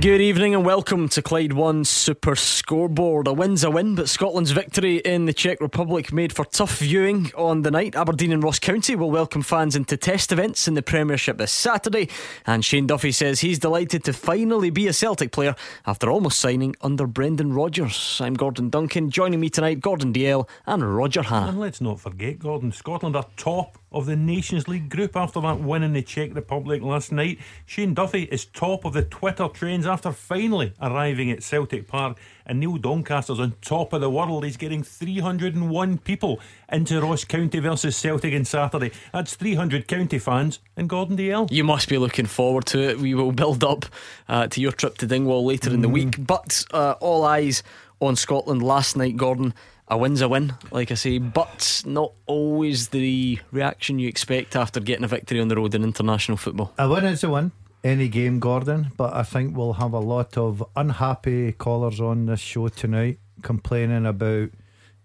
Good evening and welcome to Clyde One Super Scoreboard. A win's a win, but Scotland's victory in the Czech Republic made for tough viewing on the night. Aberdeen and Ross County will welcome fans into test events in the Premiership this Saturday. And Shane Duffy says he's delighted to finally be a Celtic player after almost signing under Brendan Rodgers. I'm Gordon Duncan. Joining me tonight, Gordon Dalziel and Roger Hannah. And let's not forget, Gordon, Scotland are top of the Nations League group after that win in the Czech Republic last night. Shane Duffy is top of the Twitter trends after finally arriving at Celtic Park. And Neil Doncaster's on top of the world. He's getting 301 people into Ross County versus Celtic on Saturday. That's 300 county fans and Gordon Dalziel. You must be looking forward to it. We will build up uh, to your trip to Dingwall later mm. in the week. But uh, all eyes on Scotland last night, Gordon a win's a win, like I say, but not always the reaction you expect after getting a victory on the road in international football. A win is a win, any game, Gordon, but I think we'll have a lot of unhappy callers on this show tonight complaining about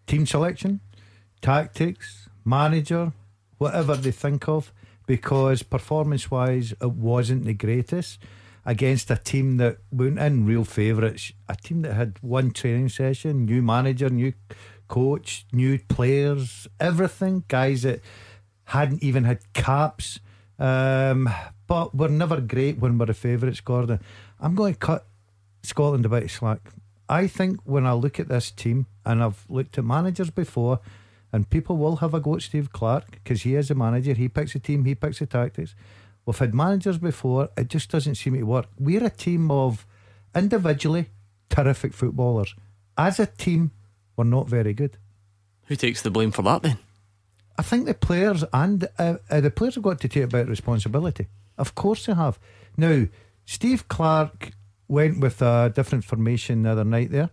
team selection, tactics, manager, whatever they think of, because performance wise, it wasn't the greatest against a team that weren't in real favourites, a team that had one training session, new manager, new coach, new players, everything. Guys that hadn't even had caps. Um, but we're never great when we're the favourites, Gordon. I'm going to cut Scotland a bit of slack. I think when I look at this team, and I've looked at managers before, and people will have a go at Steve Clarke because he is a manager. He picks a team, he picks the tactics. We've had managers before, it just doesn't seem to work. We're a team of individually terrific footballers. As a team, were not very good. Who takes the blame for that then? I think the players and uh, uh, the players have got to take about responsibility. Of course they have. Now, Steve Clarke went with a different formation the other night there.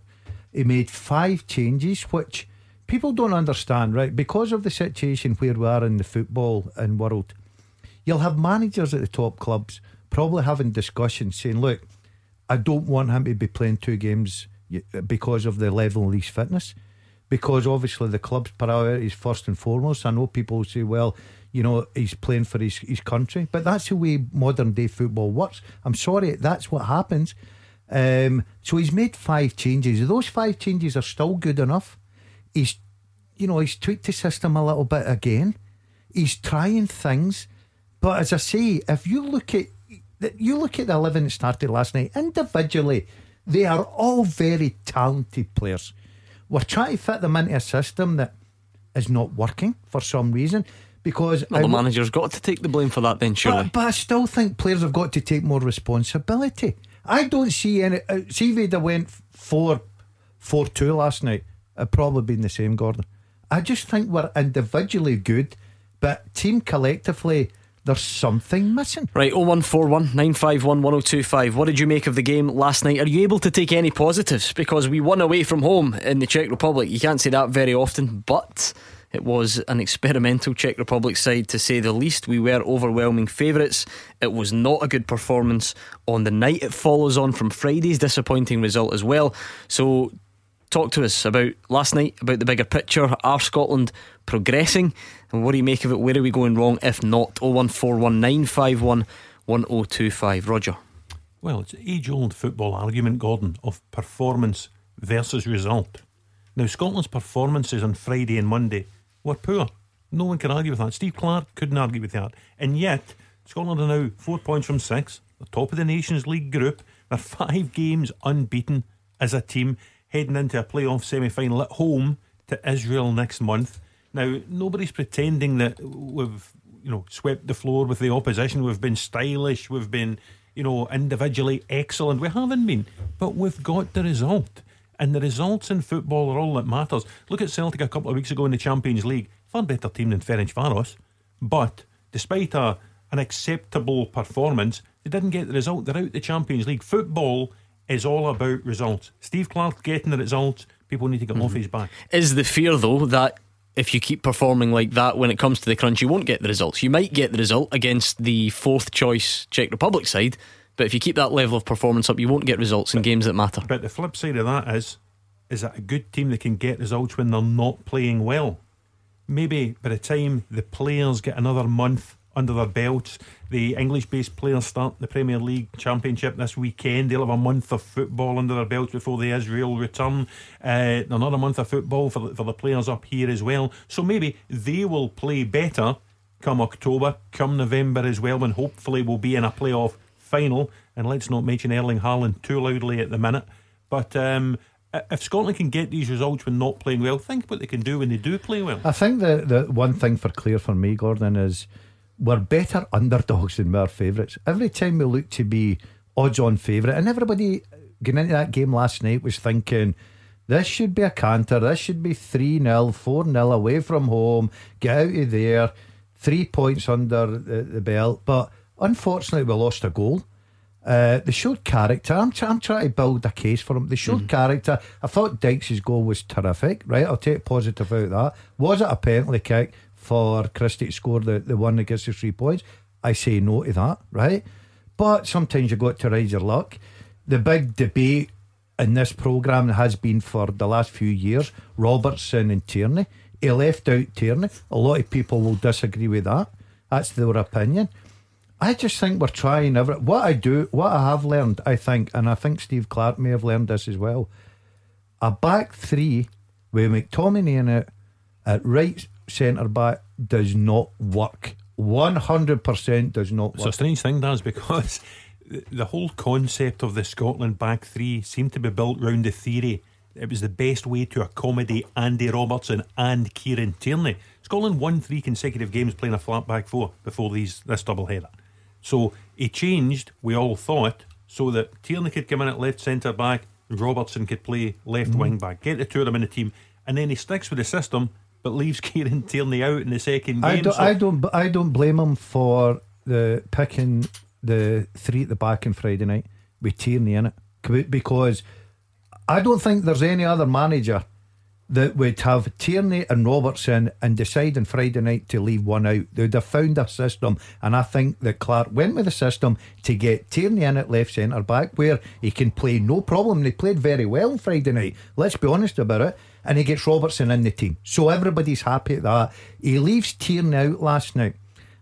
He made five changes, which people don't understand, right? Because of the situation where we are in the football and world, you'll have managers at the top clubs probably having discussions saying, look, I don't want him to be playing two games because of the level of his fitness. Because obviously the club's priority is first and foremost. I know people say, well, you know, he's playing for his, his country, but that's the way modern day football works. I'm sorry, that's what happens. Um, so he's made five changes. Those five changes are still good enough. He's, you know, he's tweaked the system a little bit again. He's trying things, but as I say, if you look at you look at the eleven that started last night individually, they are all very talented players. We're trying to fit them into a system that is not working for some reason because well, the manager's got to take the blame for that then surely. but, but, I still think players have got to take more responsibility. I don't see any uh, see if they went 4 4 2 last night it'd probably been the same Gordon. I just think we're individually good but team collectively there's something missing. Right, 0141 951 1025. What did you make of the game last night? Are you able to take any positives? Because we won away from home in the Czech Republic. You can't say that very often, but it was an experimental Czech Republic side to say the least. We were overwhelming favourites. It was not a good performance on the night. It follows on from Friday's disappointing result as well. So talk to us about last night, about the bigger picture. Are Scotland progressing? And what do you make of it? Where are we going wrong? If not, 01419511025. Roger. Well, it's age old football argument, Gordon, of performance versus result. Now, Scotland's performances on Friday and Monday were poor. No one can argue with that. Steve Clarke couldn't argue with that. And yet, Scotland are now four points from six, the top of the Nations League group. They're five games unbeaten as a team, heading into a playoff semi final at home to Israel next month. Now, nobody's pretending that we've, you know, swept the floor with the opposition. We've been stylish. We've been, you know, individually excellent. We haven't been, but we've got the result. And the results in football are all that matters. Look at Celtic a couple of weeks ago in the Champions League. Far better team than Ferencvaros. But despite a, an acceptable performance, they didn't get the result. They're out the Champions League. Football is all about results. Steve Clarke getting the results. People need to get mm-hmm. off his back. Is the fear, though, that if you keep performing like that when it comes to the crunch, you won't get the results. You might get the result against the fourth choice Czech Republic side, But if you keep that level of performance up, you won't get results in games that matter. But the flip side of that is, is that a good team that can get results when they're not playing well? Maybe by the time the players get another month under their belts, the English based players start the Premier League Championship this weekend. They'll have a month of football under their belts before the Israel return. Uh, another month of football for the, for the players up here as well. So maybe they will play better come October, come November as well, when hopefully we'll be in a playoff final. And let's not mention Erling Haaland too loudly at the minute. But um, if Scotland can get these results when not playing well, think what they can do when they do play well. I think the, the one thing for clear for me, Gordon, is we're better underdogs than we're favourites. Every time we looked to be odds on favourite, and everybody getting into that game last night was thinking, this should be a canter, this should be 3 0, 4 0 away from home, get out of there, three points under the, the belt. But unfortunately, we lost a goal. Uh, they showed character. I'm, I'm trying to build a case for them. They showed mm. character. I thought Dykes' goal was terrific, right? I'll take positive out of that. Was it a penalty kick? For Christie to score the, the one that gets the three points. I say no to that, right? But sometimes you've got to ride your luck. The big debate in this programme has been for the last few years Robertson and Tierney. He left out Tierney. A lot of people will disagree with that. That's their opinion. I just think we're trying every what I do, what I have learned, I think, and I think Steve Clarke may have learned this as well. A back three with McTominay in it at right centre back does not work. 100% does not work. It's a strange thing, does because the whole concept of the Scotland back three seemed to be built around the theory it was the best way to accommodate Andy Robertson and Kieran Tierney. Scotland won three consecutive games playing a flat back four before these this double header. So he changed, we all thought, so that Tierney could come in at left centre back, Robertson could play left mm. wing back, get the two of them in the team, and then he sticks with the system but leaves Kieran Tierney out in the second game. I don't, so. I don't, I don't blame him for the picking the three at the back on Friday night with Tierney in it because I don't think there's any other manager that would have Tierney and Robertson and decide on Friday night to leave one out. They'd have found a system, and I think that Clarke went with the system to get Tierney in at left centre back where he can play no problem. They played very well Friday night. Let's be honest about it and he gets Robertson in the team. So everybody's happy at that. He leaves Tierney out last night.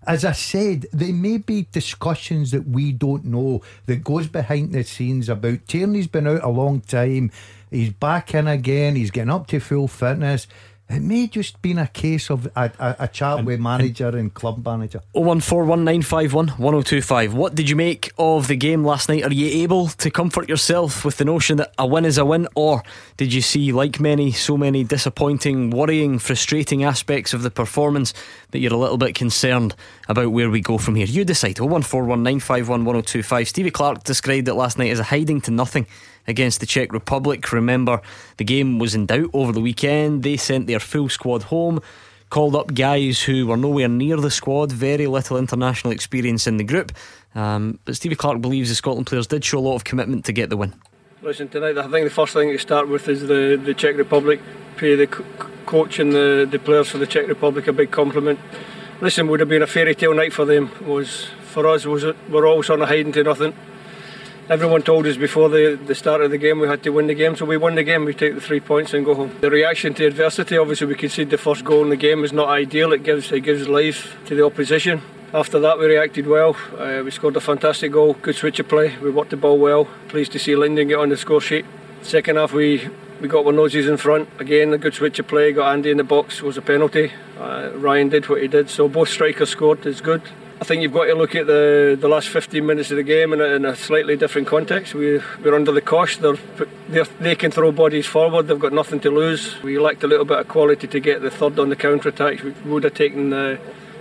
As I said, there may be discussions that we don't know that goes behind the scenes about Tierney's been out a long time. He's back in again. He's getting up to full fitness. It may just been a case of a, a, a chat and, with manager and, and club manager. 01419511025. What did you make of the game last night? Are you able to comfort yourself with the notion that a win is a win, or did you see, like many, so many disappointing, worrying, frustrating aspects of the performance that you're a little bit concerned about where we go from here? You decide. 01419511025. Stevie Clarke described it last night as a hiding to nothing against the Czech Republic. Remember, the game was in doubt over the weekend. They sent their full squad home, called up guys who were nowhere near the squad, very little international experience in the group. Um, but Stevie Clarke believes the Scotland players did show a lot of commitment to get the win. Listen, tonight I think the first thing to start with is the, the Czech Republic. Pay the co- coach and the, the players for the Czech Republic a big compliment. Listen, would have been a fairy tale night for them. Was for us was we're always on of hiding to nothing everyone told us before the, the start of the game we had to win the game, so we won the game. We take the three points and go home. The reaction to adversity, obviously, we conceded the first goal in the game is not ideal. It gives it gives life to the opposition. After that, we reacted well. Uh, we scored a fantastic goal, good switch of play. We worked the ball well. Pleased to see Lyndon get on the score sheet. Second half, we we got our noses in front. Again, a good switch of play. Got Andy in the box. Was a penalty. Uh, Ryan did what he did. So both strikers scored. It's good. I think you've got to look at the, the last 15 minutes of the game in a, in a slightly different context. We, we're under the cosh. They're, they're, they can throw bodies forward. They've got nothing to lose. We lacked a little bit of quality to get the third on the counter attack. We would have taken the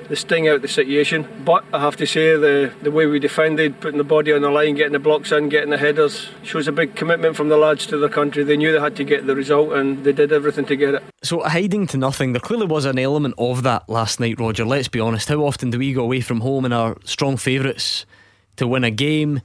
the sting out of the situation. But I have to say the the way we defended, putting the body on the line, getting the blocks in, getting the headers, shows a big commitment from the lads to their country. They knew they had to get the result and they did everything to get it. So hiding to nothing, there clearly was an element of that last night, Roger. Let's be honest. How often do we go away from home and are strong favourites to win a game?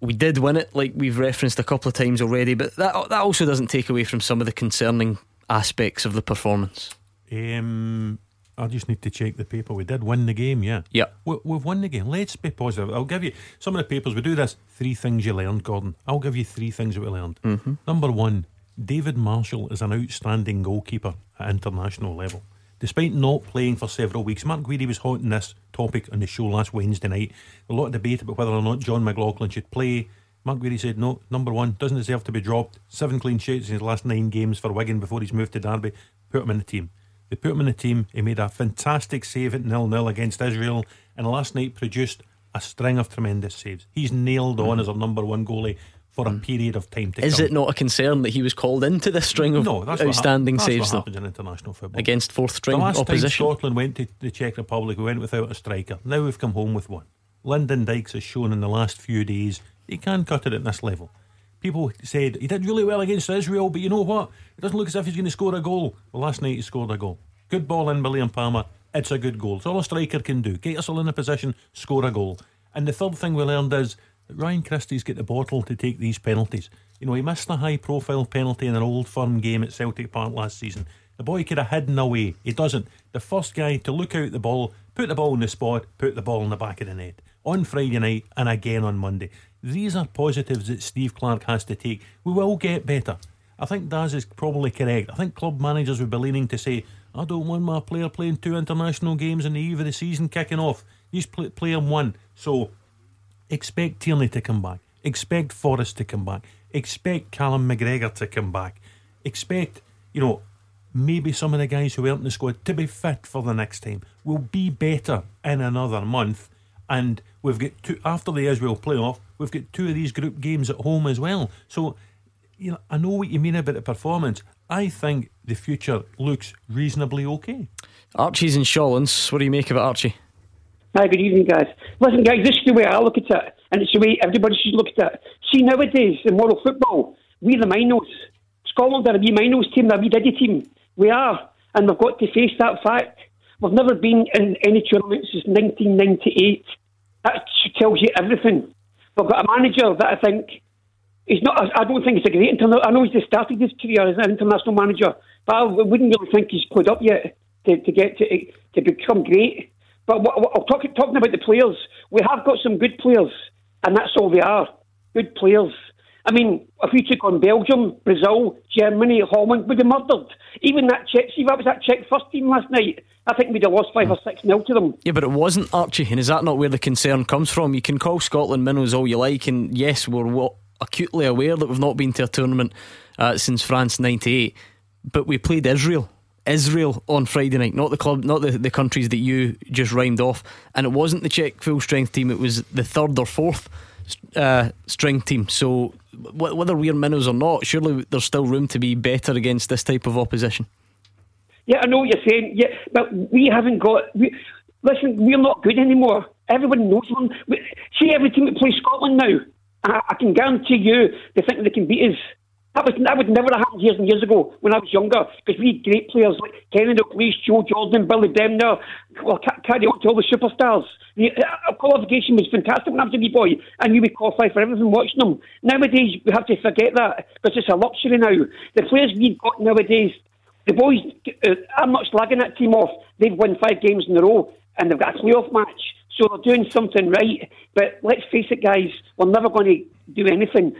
We did win it, like we've referenced a couple of times already, but that that also doesn't take away from some of the concerning aspects of the performance. Um, I just need to check the paper. We did win the game, yeah. Yeah. We, we've won the game. Let's be positive. I'll give you some of the papers. We do this. Three things you learned, Gordon. I'll give you three things that we learned. Mm-hmm. Number one, David Marshall is an outstanding goalkeeper at international level. Despite not playing for several weeks, Mark Guidi was hot on this topic on the show last Wednesday night. A lot of debate about whether or not Jon McLaughlin should play. Mark Guidi said no. Number one, doesn't deserve to be dropped. Seven clean sheets in his last nine games for Wigan before he's moved to Derby. Put him in the team. They put him in the team. He made a fantastic save at nil nil against Israel, and last night produced a string of tremendous saves. He's nailed on as our number one goalie for a period of time to Mm. Is come. it not a concern that he was called into this string of No, that's what outstanding that's saves what though happens in international football. against fourth string the last opposition? time Scotland went to the Czech Republic, we went without a striker. Now we've come home with one. Lyndon Dykes has shown in the last few days he can cut it at this level. People said he did really well against Israel, but you know what? It doesn't look as if he's going to score a goal. Well, last night he scored a goal. Good ball in by Liam Palmer. It's a good goal. It's all a striker can do. Get us all in a position, score a goal. And the third thing we learned is that Ryan Christie's got the bottle to take these penalties. You know, he missed a high profile penalty in an old firm game at Celtic Park last season. The boy could have hidden away. He doesn't. The first guy to look out the ball, put the ball in the spot, put the ball in the back of the net. On Friday night and again on Monday. These are positives that Steve Clarke has to take. We will get better. I think Daz is probably correct. I think club managers would be leaning to say, I don't want my player playing two international games in the eve of the season kicking off. He's play, playing one. So expect Tierney to come back. Expect Forrest to come back. Expect Callum McGregor to come back. Expect, you know, maybe some of the guys who weren't in the squad to be fit for the next time. We'll be better in another month. And we've got two after the Israel playoff, we've got two of these group games at home as well. So, you know, I know what you mean about the performance. I think the future looks reasonably okay. Archie's in Shawlands. What do you make of it, Archie? Hi, good evening, guys. Listen, guys, this is the way I look at it, and it's the way everybody should look at it. See, nowadays, in world football, we're the minors. Scotland are a wee minors team, they're a wee diddy team. We are, and we've got to face that fact. We've never been in any tournament since 1998. That tells you everything. We've got a manager that I think he's not. I don't think he's a great international. I know he's just started his career as an international manager, but I wouldn't really think he's played up yet to, to get to to become great. But what, what, talking talking about the players. We have got some good players, and that's all they are. Good players. I mean, if you took on Belgium, Brazil, Germany, Holland, we'd have murdered. Even that Czech, see, that was that Czech first team last night. I think we'd have lost five or six nil to them. Yeah, but it wasn't Archie, and is that not where the concern comes from? You can call Scotland minnows all you like, and yes, we're wa- acutely aware that we've not been to a tournament uh, since France '98, but we played Israel. Israel on Friday night, not the club, not the, the countries that you just rhymed off, and it wasn't the Czech full strength team; it was the third or fourth uh, string team. So, wh- whether we're minnows or not, surely there's still room to be better against this type of opposition. Yeah, I know what you're saying. Yeah, but we haven't got. We, listen, we're not good anymore. Everyone knows them. We, see every team that plays Scotland now. I, I can guarantee you they think they can beat us. That was that would never have happened years and years ago when I was younger because we had great players like Kenny Dalglish, Joe Jordan, Billy Bremner. Well, ca- carry on to all the superstars. The uh, qualification was fantastic when I was a wee boy. and you would qualify for everything watching them. Nowadays we have to forget that because it's a luxury now. The players we've got nowadays, the boys. Uh, I'm not slagging that team off. They've won five games in a row and they've got a playoff match. So they're doing something right. But let's face it, guys, we're never going to do anything.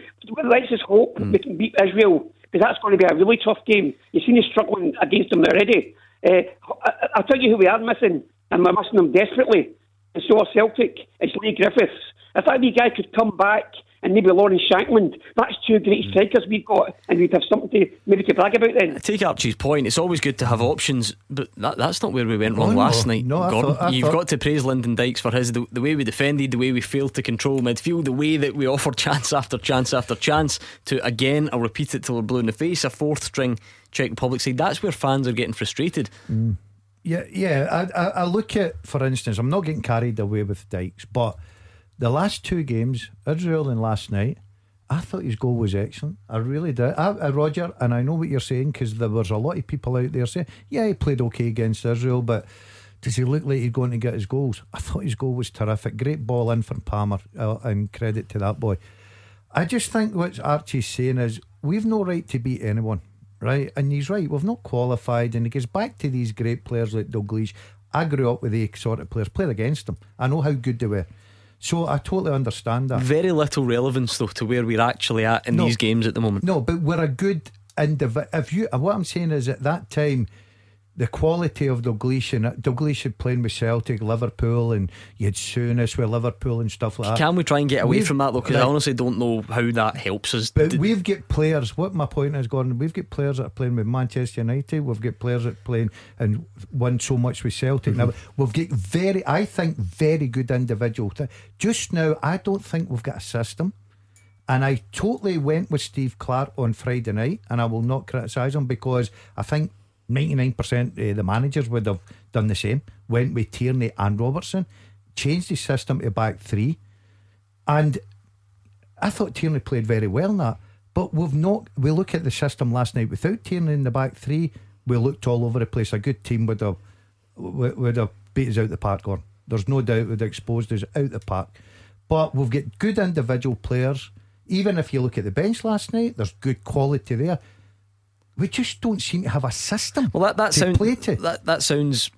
Let's just hope we can beat Israel because that's going to be a really tough game. You've seen us struggling against them already. Uh, I- I'll tell you who we are missing, and we're missing them desperately. And so are Celtic. It's Leigh Griffiths. If that wee guy could come back and maybe Lawrence Shankland, that's two great strikers mm. we've got, and we'd have something to maybe to brag about then. I take Archie's point. It's always good to have options, but that, that's not where we went wrong Oh, no. last night. No, I Gordon, thought- I you've thought- got to praise Lyndon Dykes for his the, the way we defended, the way we failed to control midfield, the way that we offered chance after chance after chance to again. I'll repeat it till we're blue in the face. A fourth string Czech Republic side. That's where fans are getting frustrated. Mm. Yeah, yeah. I, I, I look at, for instance, I'm not getting carried away with Dykes, but the last two games, Israel and last night, I thought his goal was excellent. I really did. I, I, Roger, and I know what you're saying because there was a lot of people out there saying, yeah, he played okay against Israel, but does he look like he's going to get his goals? I thought his goal was terrific. Great ball in from Palmer, uh, and credit to that boy. I just think what Archie's saying is we've no right to beat anyone, right? And he's right. We've not qualified, and he goes back to these great players like Doug Dalglish. I grew up with the sort of players, played against them. I know how good they were. So I totally understand that. Very little relevance though to where we're actually at in No. these games at the moment. No, but we're a good individual. If you, what I'm saying is, at that time, the quality of Dalglish and uh, Dalglish had playing with Celtic, Liverpool, and you had Souness with Liverpool and stuff like that. Can we try and get away We've- from that though? Because I honestly don't know how that helps us. But we've got players. What my point is, Gordon, we've got players that are playing with Manchester United. We've got players that are playing and won so much with Celtic. Mhm. Now we've got very, I think, very good individual. Just now, I don't think we've got a system. And I totally went with Steve Clarke on Friday night, and I will not criticise him because I think 99% of eh, the managers would have done the same. Went with Tierney and Robertson, changed the system to back three, and I thought Tierney played very well in that. But we've not. We look at the system last night without Tierney in the back three. We looked all over the place. A good team would have would would have beat us out the park. Gordon. There's no doubt would have exposed us out the park. But we've got good individual players. Even if you look at the bench last night, there's good quality there. We just don't seem to have a system. well, that that sounds play to. that that sounds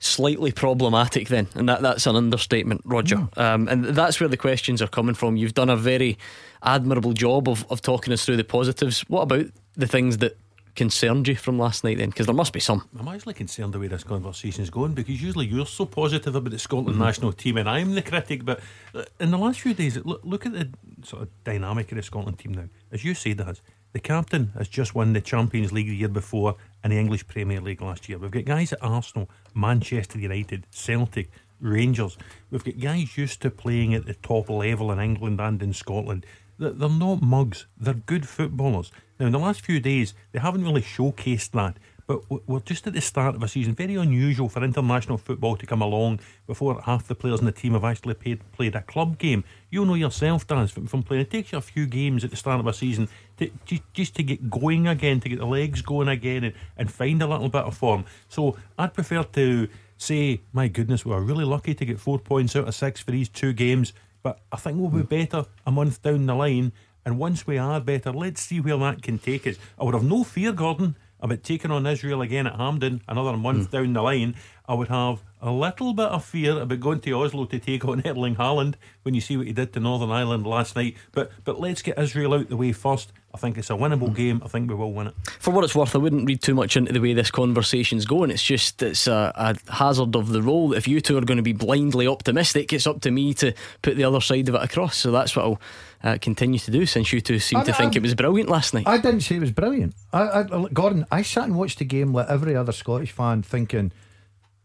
slightly problematic then, and that that's an understatement, Roger. Um, and that's where the questions are coming from. You've done a very admirable job of of talking us through the positives. What about the things that concerned you from last night then? Because there must be some. I'm actually concerned the way this conversation's going because usually you're so positive about the Scotland Mm-hmm. national team and I'm the critic. But uh, in the last few days, look, look at the sort of dynamic of the Scotland team now. As you said, has the captain has just won the Champions League the year before and the English Premier League last year. We've got guys at Arsenal, Manchester United, Celtic, Rangers. We've got guys used to playing at the top level in England and in Scotland. They're not mugs. They're good footballers. Now, in the last few days, they haven't really showcased that. But we're just at the start of a season. Very unusual for international football to come along before half the players in the team have actually played, played a club game. You know yourself, Dan, from, from playing. It takes you a few games at the start of a season to, just, just to get going again, to get the legs going again and, and find a little bit of form. So I'd prefer to say, my goodness, we were really lucky to get four points out of six for these two games. But I think we'll be hmm. better a month down the line. And once we are better, let's see where that can take us. I would have no fear, Gordon, about taking on Israel again at Hampden another month hmm. down the line. I would have a little bit of fear about going to Oslo to take on Erling Haaland when you see what he did to Northern Ireland last night. But but let's get Israel out the way first. I think it's a winnable hmm. game. I think we will win it. For what it's worth, I wouldn't read too much into the way this conversation's going. It's just it's a, a hazard of the role. If you two are going to be blindly optimistic, it's up to me to put the other side of it across. So that's what I'll uh, continue to do. Since you two seem I- to think I- it was brilliant last night. I didn't say it was brilliant. I, I, Gordon, I sat and watched the game like every other Scottish fan, thinking,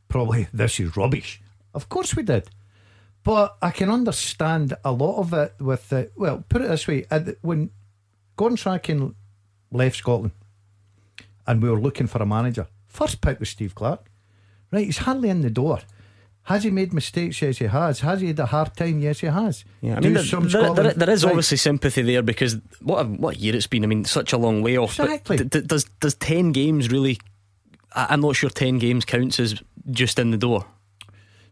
probably this is rubbish. Of course we did. But I can understand a lot of it with the. Well, put it this way when Gordon Strachan left Scotland and we were looking for a manager, first pick was Steve Clarke. Right, he's hardly in the door. Has he made mistakes? Yes, he has. Has he had a hard time? Yes, he has. Yeah, I mean, there, there- there- there is obviously sympathy there because what a, what a year it's been. I mean, such a long way off. Exactly. D- d- does does ten games really? I- I'm not sure ten games counts as just in the door.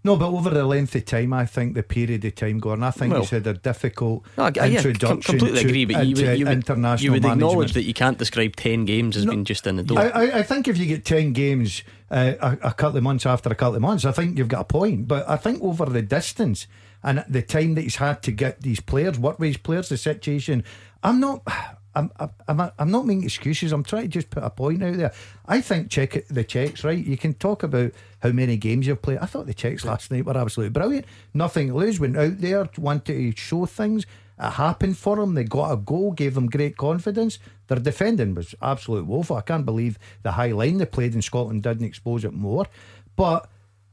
No, but over the length of time, I think the period of time gone, I think Well- he's had a difficult No, I, I- yeah, com- introduction completely to, agree. But you would, you would, international you would acknowledge management. that you can't describe ten games as No, being just in the door. I, I, I think if you get 10 games uh, a, a couple of months after a couple of months, I think you've got a point. But I think over the distance and the time that he's had to get these players, work with these players, the situation, I'm not. I'm, I'm, I'm not making excuses. I'm trying to just put a point out there. I think check it, the Czechs right. You can talk about how many games you've played. I thought the Czechs last night were absolutely brilliant. Nothing to lose. Went out there, wanted to show things. It happened for them. They got a goal, gave them great confidence. Their defending was absolute woeful. I can't believe the high line they played in Scotland didn't expose it more. But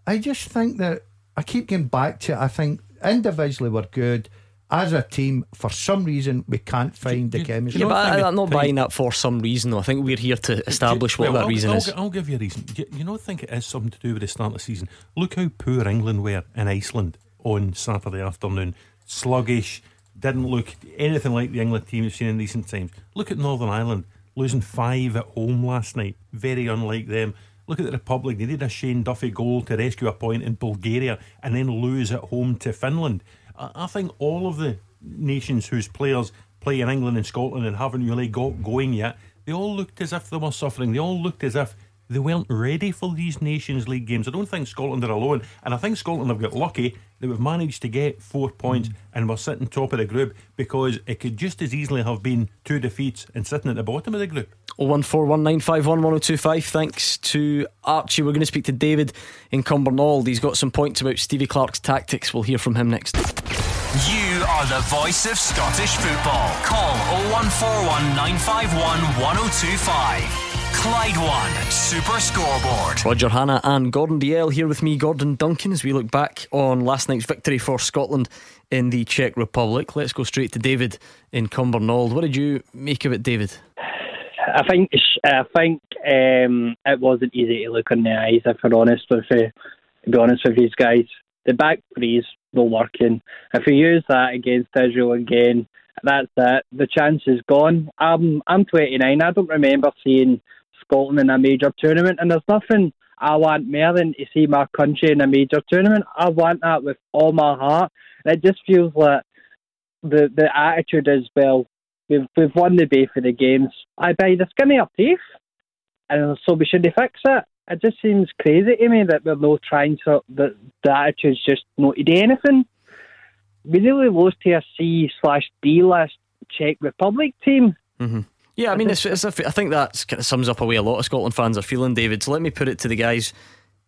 I just think that I keep going back to it. I think individually we're good. As a team, for some reason, we can't find the chemistry. yeah, but I, I'm not it- buying that for some reason. Though I think we're here to establish what Well, that I'll, reason I'll, is. I'll give you a reason. You, you don't think it is something to do with the start of the season? Look how poor England were in Iceland on Saturday afternoon. Sluggish, didn't look anything like the England team we've seen in recent times. Look at Northern Ireland, losing five at home last night. Very unlike them. Look at the Republic. They did a Shane Duffy goal to rescue a point in Bulgaria and then lose at home to Finland. I, I think all of the nations whose players play in England and Scotland and haven't really got going yet, They all looked as if they were suffering. They all looked as if they weren't ready for these Nations League games. I don't think Scotland are alone, and I think Scotland have got lucky that we've managed to get four points mm. and we're sitting top of the group because it could just as easily have been two defeats and sitting at the bottom of the group. 01419511025. Thanks to Archie. We're going to speak to David in Cumbernauld. He's got some points about Stevie Clarke's tactics. We'll hear from him next. You are the voice of Scottish football. Call 0141 951 1025. Clyde One Super Scoreboard. Roger Hannah and Gordon Dalziel here with me, Gordon Duncan, as we look back on last night's victory for Scotland in the Czech Republic. Let's go straight to David in Cumbernauld. What did you make of it, David? I think I think um, it wasn't easy to look in the eyes. If I'm honest with you, to be honest with these guys, the back threes were working. If we use that against Israel again, that's it. The chance is gone. I'm I'm 29. I don't remember seeing Scotland in a major tournament, and there's nothing I want more than to see my country in a major tournament. I want that with all my heart. And it just feels like the the attitude is well. We've we've won the bay for the games. I buy the skinny our teeth, and so we should fix it. It just seems crazy to me that we're not trying to. The the attitude's just not to do anything. We really lost to a C slash D list Czech Republic team. Mm-hmm. Yeah, I mean, it's, it's a, I think that kind of sums up a way a lot of Scotland fans are feeling, David. So let me put it to the guys: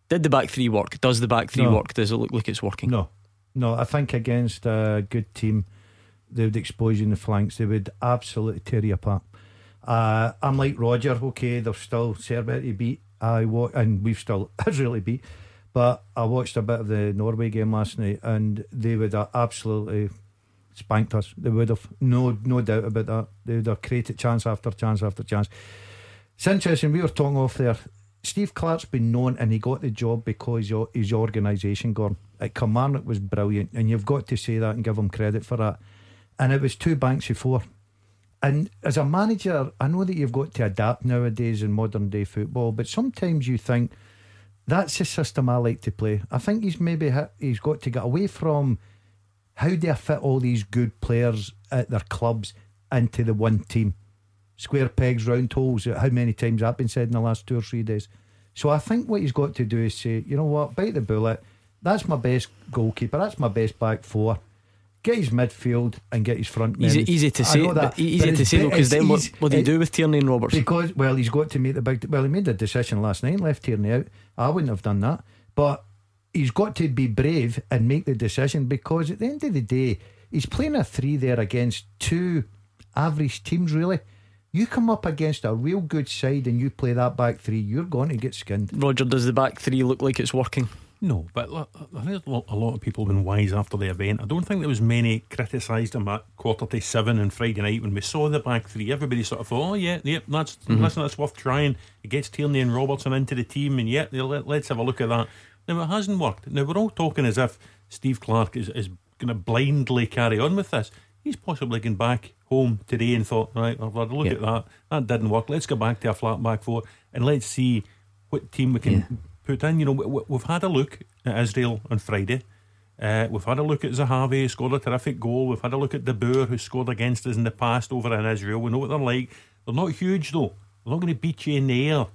Did the back three work? Does the back three no. work? Does it look like it's working? No, no. I think against a good team, they would expose you in the flanks. They would absolutely tear you apart. Uh, I'm like Roger. Okay, they're still Serbia to beat. I wa- and we've still Israel beat. But I watched a bit of the Norway game last night, and they would have absolutely spanked us. They would have no no doubt about that. They would have created chance after chance after chance. It's interesting. We were talking off there. Steve Clarke's been known, and he got the job because his organisation, gone. At Kilmarnock was brilliant, and you've got to say that and give him credit for that. And it was two banks four. And as a manager, I know that you've got to adapt nowadays in modern day football, but sometimes you think that's the system I like to play. I think he's maybe he's got to get away from how do I fit all these good players at their clubs into the one team? Square pegs, round holes. How many times that been said in the last two or three days? So I think what he's got to do is say, you know what, bite the bullet. That's my best goalkeeper. That's my best back four. Get his midfield and get his front. Easy, easy to say. That, easy to say because then what, what do you do with Tierney and Roberts? Because well, he's got to make the big. Well, he made the decision last night, left Tierney out. I wouldn't have done that, but he's got to be brave and make the decision because at the end of the day, he's playing a three there against two average teams, really. You come up against a real good side and you play that back three, you're going to get skinned. Roger, does the back three look like it's working? No, but I think a lot of people have been wise after the event. I don't think there was many criticised him at quarter to seven on Friday night when we saw the back three. Everybody sort of thought, oh yeah, yeah, that's mm-hmm. listen, that's worth trying. It gets Tierney and Robertson into the team, and yeah, let, let's have a look at that. Now, it hasn't worked. Now, we're all talking as if Steve Clarke is, is going to blindly carry on with this. He's possibly gone back home today and thought, right, I've had a look yeah. at that. That didn't work. Let's go back to a flat back four and let's see what team we can yeah. Put in. You know, we, have had a look at Israel on Friday. Uh, we've had a look at Zahavi, scored a terrific goal. We've had a look at Dabbur, who scored against us in the past over in Israel. We know what they're like. They're not huge, though. They're not going to beat you in the air.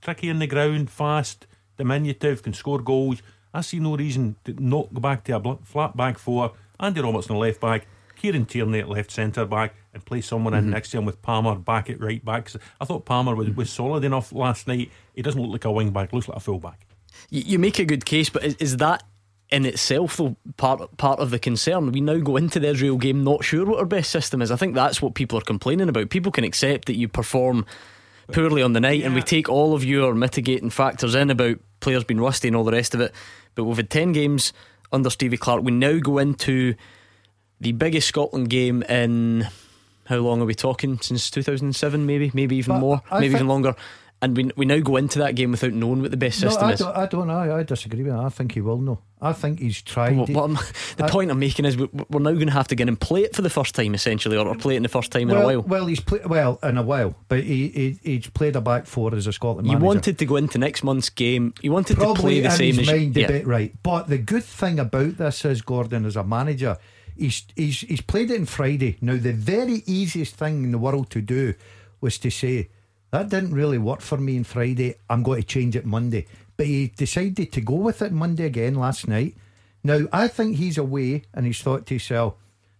Tricky in the ground, fast diminutive, can score goals. I see no reason to not go back to a flat back four. Andy Robertson left back, Kieran Tierney at left centre back, and play someone mm-hmm. in next to him with Palmer back at right back. I thought Palmer was, was solid enough last night. He doesn't look like a wing back, looks like a full back. You make a good case, but is, is that in itself though part part of the concern. We now go into the Israel game not sure what our best system is. I think that's what people are complaining about. People can accept that you perform poorly on the night, yeah. and we take all of your mitigating factors in about players being rusty and all the rest of it. But we've had 10 games under Stevie Clarke. We now go into the biggest Scotland game in how long are we talking? Since 2007, maybe, maybe even but more, I maybe even longer. And we, we now go into that game without knowing what the best system I is. Don't, I don't I, I disagree with that. I think he will know. I think he's tried. What the I, point I'm making is we, are now going to have to get him play it for the first time, essentially, or, or play it in the first time well, in a while. Well, he's played well in a while, but he, he he's played a back four as a Scotland you manager. wanted to go into next month's game. You wanted Probably to play the same his as mind you, a yeah. bit right. But the good thing about this is Gordon as a manager. He's, he's, he's played it on Friday. Now, the very easiest thing in the world to do was to say, That didn't really work for me on Friday. I'm going to change it Monday. But he decided to go with it Monday again last night. Now, I think he's away and he's thought to himself,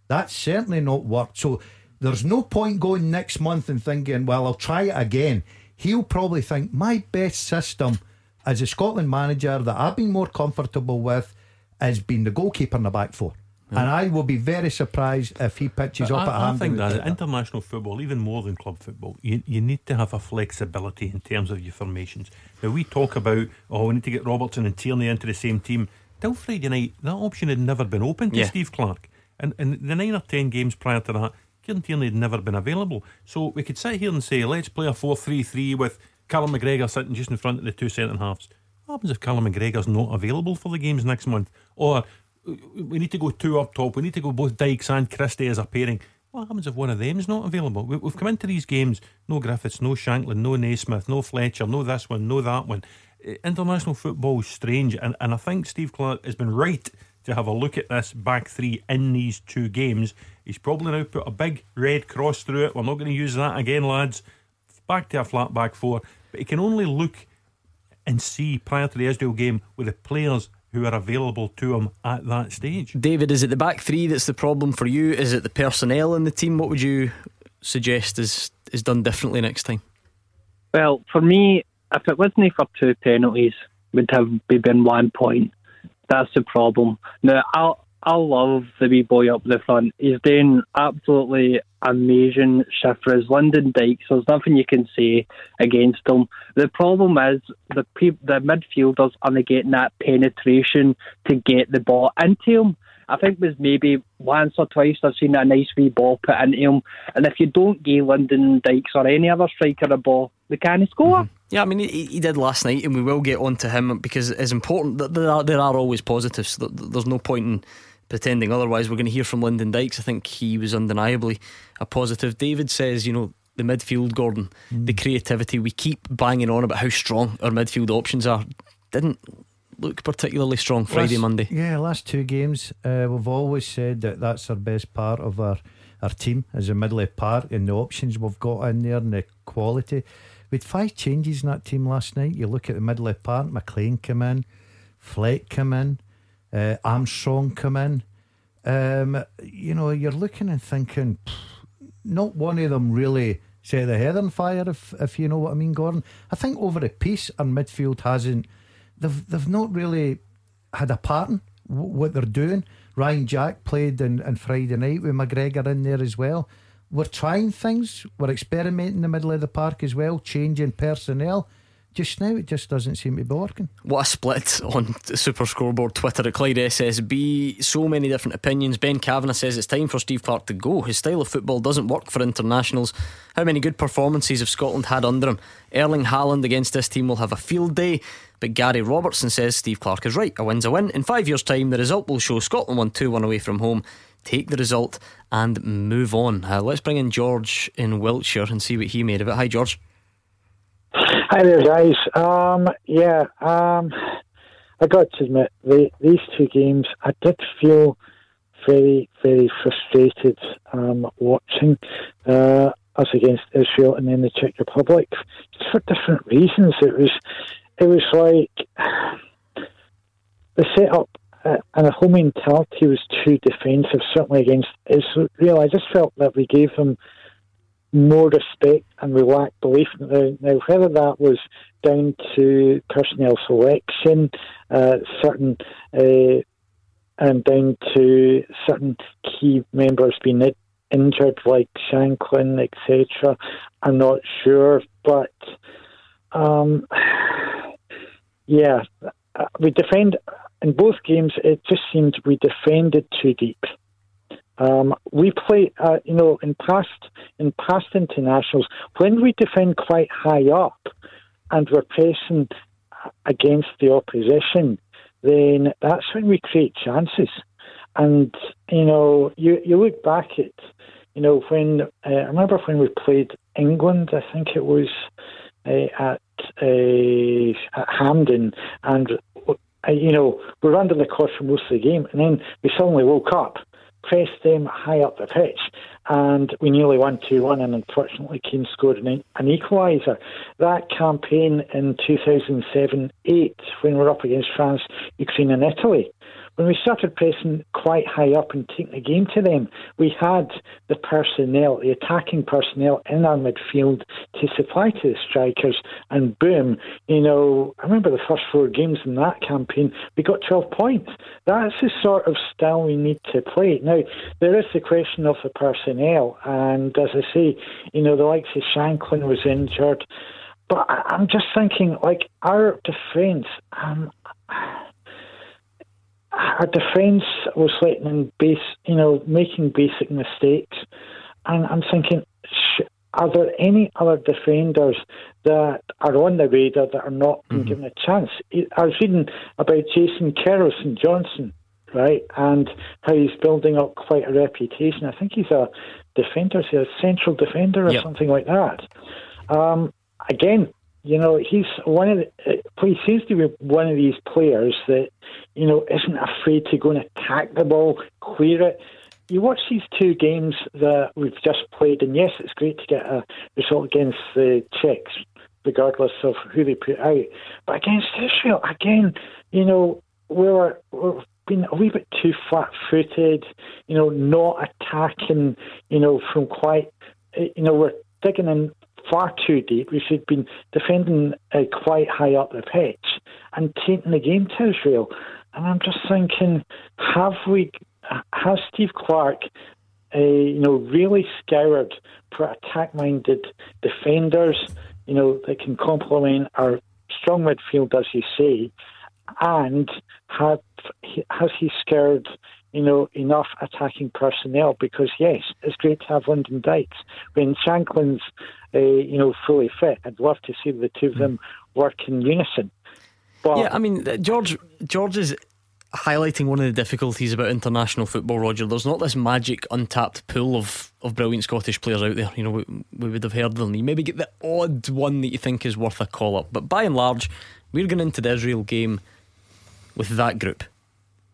that's certainly not worked. So there's no point going next month and thinking, well, I'll try it again. He'll probably think, my best system as a Scotland manager that I've been more comfortable with has been the goalkeeper in the back four. And I will be very surprised if he pitches up I, at I think without that international football, even more than club football, you, you need to have a flexibility in terms of your formations. Now we talk about oh we need to get Robertson and Tierney into the same team. Till Friday night, that option had never been open to Yeah. Steve Clarke, and and the nine or ten games prior to that, Kieran Tierney had never been available. So we could sit here and say let's play a four-three-three with Callum McGregor sitting just in front of the two centre halves. What happens if Callum McGregor's not available for the games next month, or we need to go two up top. We need to go both Dykes and Christie as a pairing. What happens if one of them's not available? We, we've come into these games no Griffiths, no Shankland, no Naismith, no Fletcher, no this one, no that one. Eh, International football is strange, and, and I think Steve Clarke has been right to have a look at this back three in these two games. He's probably now put a big red cross through it. We're not going to use that again, lads. Back to a flat back four, but he can only look and see prior to the Israel game with the players who are available to him at that stage. David, is it the back three that's the problem for you? Is it the personnel in the team? What would you suggest is is done differently next time? Well, for me, if it wasn't for two penalties, would have been one point. That's the problem. Now, I I love the wee boy up the front. He's doing absolutely amazing shift for his Lyndon Dykes. There's nothing you can say against him. The problem is the pe- the midfielders aren't getting that penetration to get the ball into him. I think it was maybe once or twice I've seen a nice wee ball put into him. And if you don't give Lyndon Dykes or any other striker a ball, they can't score. Mm-hmm. Yeah, I mean, he, he did last night, and we will get on to him because it's important that there are, there are always positives. Th- th- There's no point in pretending otherwise. We're going to hear from Lyndon Dykes. I think he was undeniably a positive. David says, you know, the midfield, Gordon, the creativity. We keep banging on about how strong our midfield options are. Didn't look particularly strong Friday, Last- Monday. Yeah, last two games, uh, we've always said that that's our best part of our, our team as a middle part and the options we've got in there and the quality. We had five changes in that team last night. You look at the middle part, McLean come in, Fleck come in, uh, Armstrong come in. Um, you know, you're looking and thinking, not one of them really set the head on fire, if if you know what I mean, Gordon. I think over a piece, our midfield hasn't. They've they've not really had a pattern w- what they're doing. Ryan Jack played in, in Friday night with McGregor in there as well. We're trying things. We're experimenting in the middle of the park as well, changing personnel. Just now, it just doesn't seem to be working. What a split on the Super Scoreboard Twitter at Clyde SSB. So many different opinions. Ben Kavanagh says it's time for Steve Clarke to go. His style of football doesn't work for internationals. How many good performances have Scotland had under him? Erling Haaland against this team will have a field day. But Gary Robertson says Steve Clarke is right. A win's a win. In five years' time, the result will show Scotland won 2 1 away from home. Take the result and move on. Uh, let's bring in George in Wiltshire and see what he made of it. Hi, George. Hi there, guys. Um, yeah, um, I got to admit, the, these two games, I did feel very, very frustrated um, watching uh, us against Israel and then the Czech Republic, for different reasons. It was, it was like the setup uh, and the whole mentality was too defensive, certainly against Israel. I just felt that we gave them more respect and we lacked belief. Now, now whether that was down to personnel selection, uh, certain, uh, and down to certain key members being injured, like Shankland, etc., I'm not sure. But um, yeah, uh, we defend in both games. It just seemed we defended too deep. Um, we play, uh, you know, in past in past internationals when we defend quite high up and we're pressing against the opposition, then that's when we create chances. And you know, you you look back at, you know, when uh, I remember when we played England, I think it was uh, at uh, at Hampden, and uh, you know we were under the cosh for most of the game, and then we suddenly woke up pressed them high up the pitch and we nearly won 2 1, and unfortunately, Kane scored an, an equaliser. That campaign in 2007 8, when we were up against France, Ukraine, and Italy, when we started pressing quite high up and taking the game to them, we had the personnel, the attacking personnel in our midfield to supply to the strikers, and boom, you know, I remember the first four games in that campaign, we got 12 points. That's the sort of style we need to play. Now, there is the question of the personnel, and as I say, you know, the likes of Shankland was injured. But I'm just thinking, like, our defence, um, our defence was letting in base, you know, making basic mistakes, and I'm thinking, are there any other defenders that are on the radar that are not being mm-hmm. given a chance? I was reading about Jason Kerr St Johnstone, right, and how he's building up quite a reputation. I think he's a defender, he's a central defender or yep. something like that. Um, again, you know, he's one of the, uh, he seems to be one of these players that, you know, isn't afraid to go and attack the ball, clear it. You watch these two games that we've just played, and yes, it's great to get a result against the Czechs, regardless of who they put out. But against Israel, again, you know, we were, we've been a wee bit too flat footed, you know, not attacking, you know, from quite, you know, we're digging in far too deep. We should have been defending uh, quite high up the pitch and taking the game to Israel. And I'm just thinking, have we, has Steve Clarke, uh, you know, really scoured for attack-minded defenders, you know, that can complement our strong midfield, as you say, and have has he scoured you know, enough attacking personnel because, yes, it's great to have Lyndon Dykes. When Shankland's, uh, you know, fully fit, I'd love to see the two of them work in unison. But yeah, I mean, George, George is highlighting one of the difficulties about international football, Roger. There's not this magic untapped pool of, of brilliant Scottish players out there. You know, we, we would have heard them. You maybe get the odd one that you think is worth a call up. But by and large, we're going into the Israel game with that group.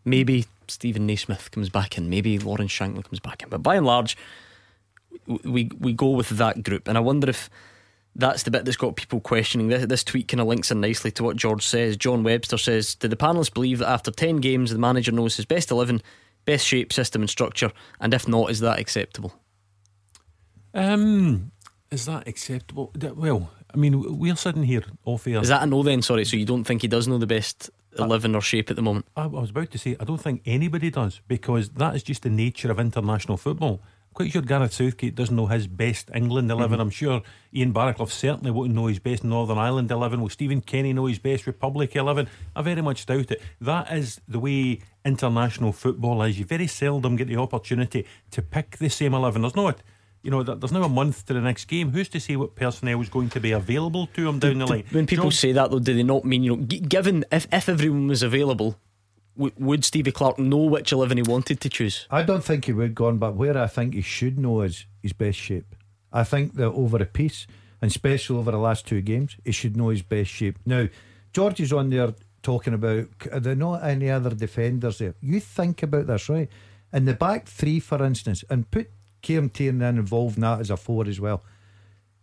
Maybe Steven Naismith comes back in, maybe Lawrence Shankland comes back in, but by and large, we we go with that group, and I wonder if that's the bit that's got people questioning. This, this tweet kind of links in nicely to what George says. John Webster says, "Did the panelists believe that after ten games, the manager knows his best eleven, best shape, system, and structure? And if not, is that acceptable?" Um, is that acceptable? Well, I mean, we're sitting here off air. Is that a no then? Sorry, so you don't think he does know the best 11 or shape at the moment? I, I was about to say, I don't think anybody does because that is just the nature of international football. quite sure Gareth Southgate doesn't know his best England 11. Mm-hmm. I'm sure Ian Baraclough certainly won't know his best Northern Ireland 11. Will Stephen Kenny know his best Republic 11? I very much doubt it. That is the way international football is. You very seldom get the opportunity to pick the same 11. There's not you know, there's now a month to the next game. Who's to say what personnel is going to be available to him down the line? When people say that, though, do they not mean, you know, given if, if everyone was available, w- would Stevie Clarke know which 11 he wanted to choose? I don't think he would, Gone, but where I think he should know is his best shape. I think that over a piece, and especially over the last two games, he should know his best shape. Now, George is on there talking about are there not any other defenders there? You think about this, right? In the back three, for instance, and put Kieran Tierney involved in that as a four as well.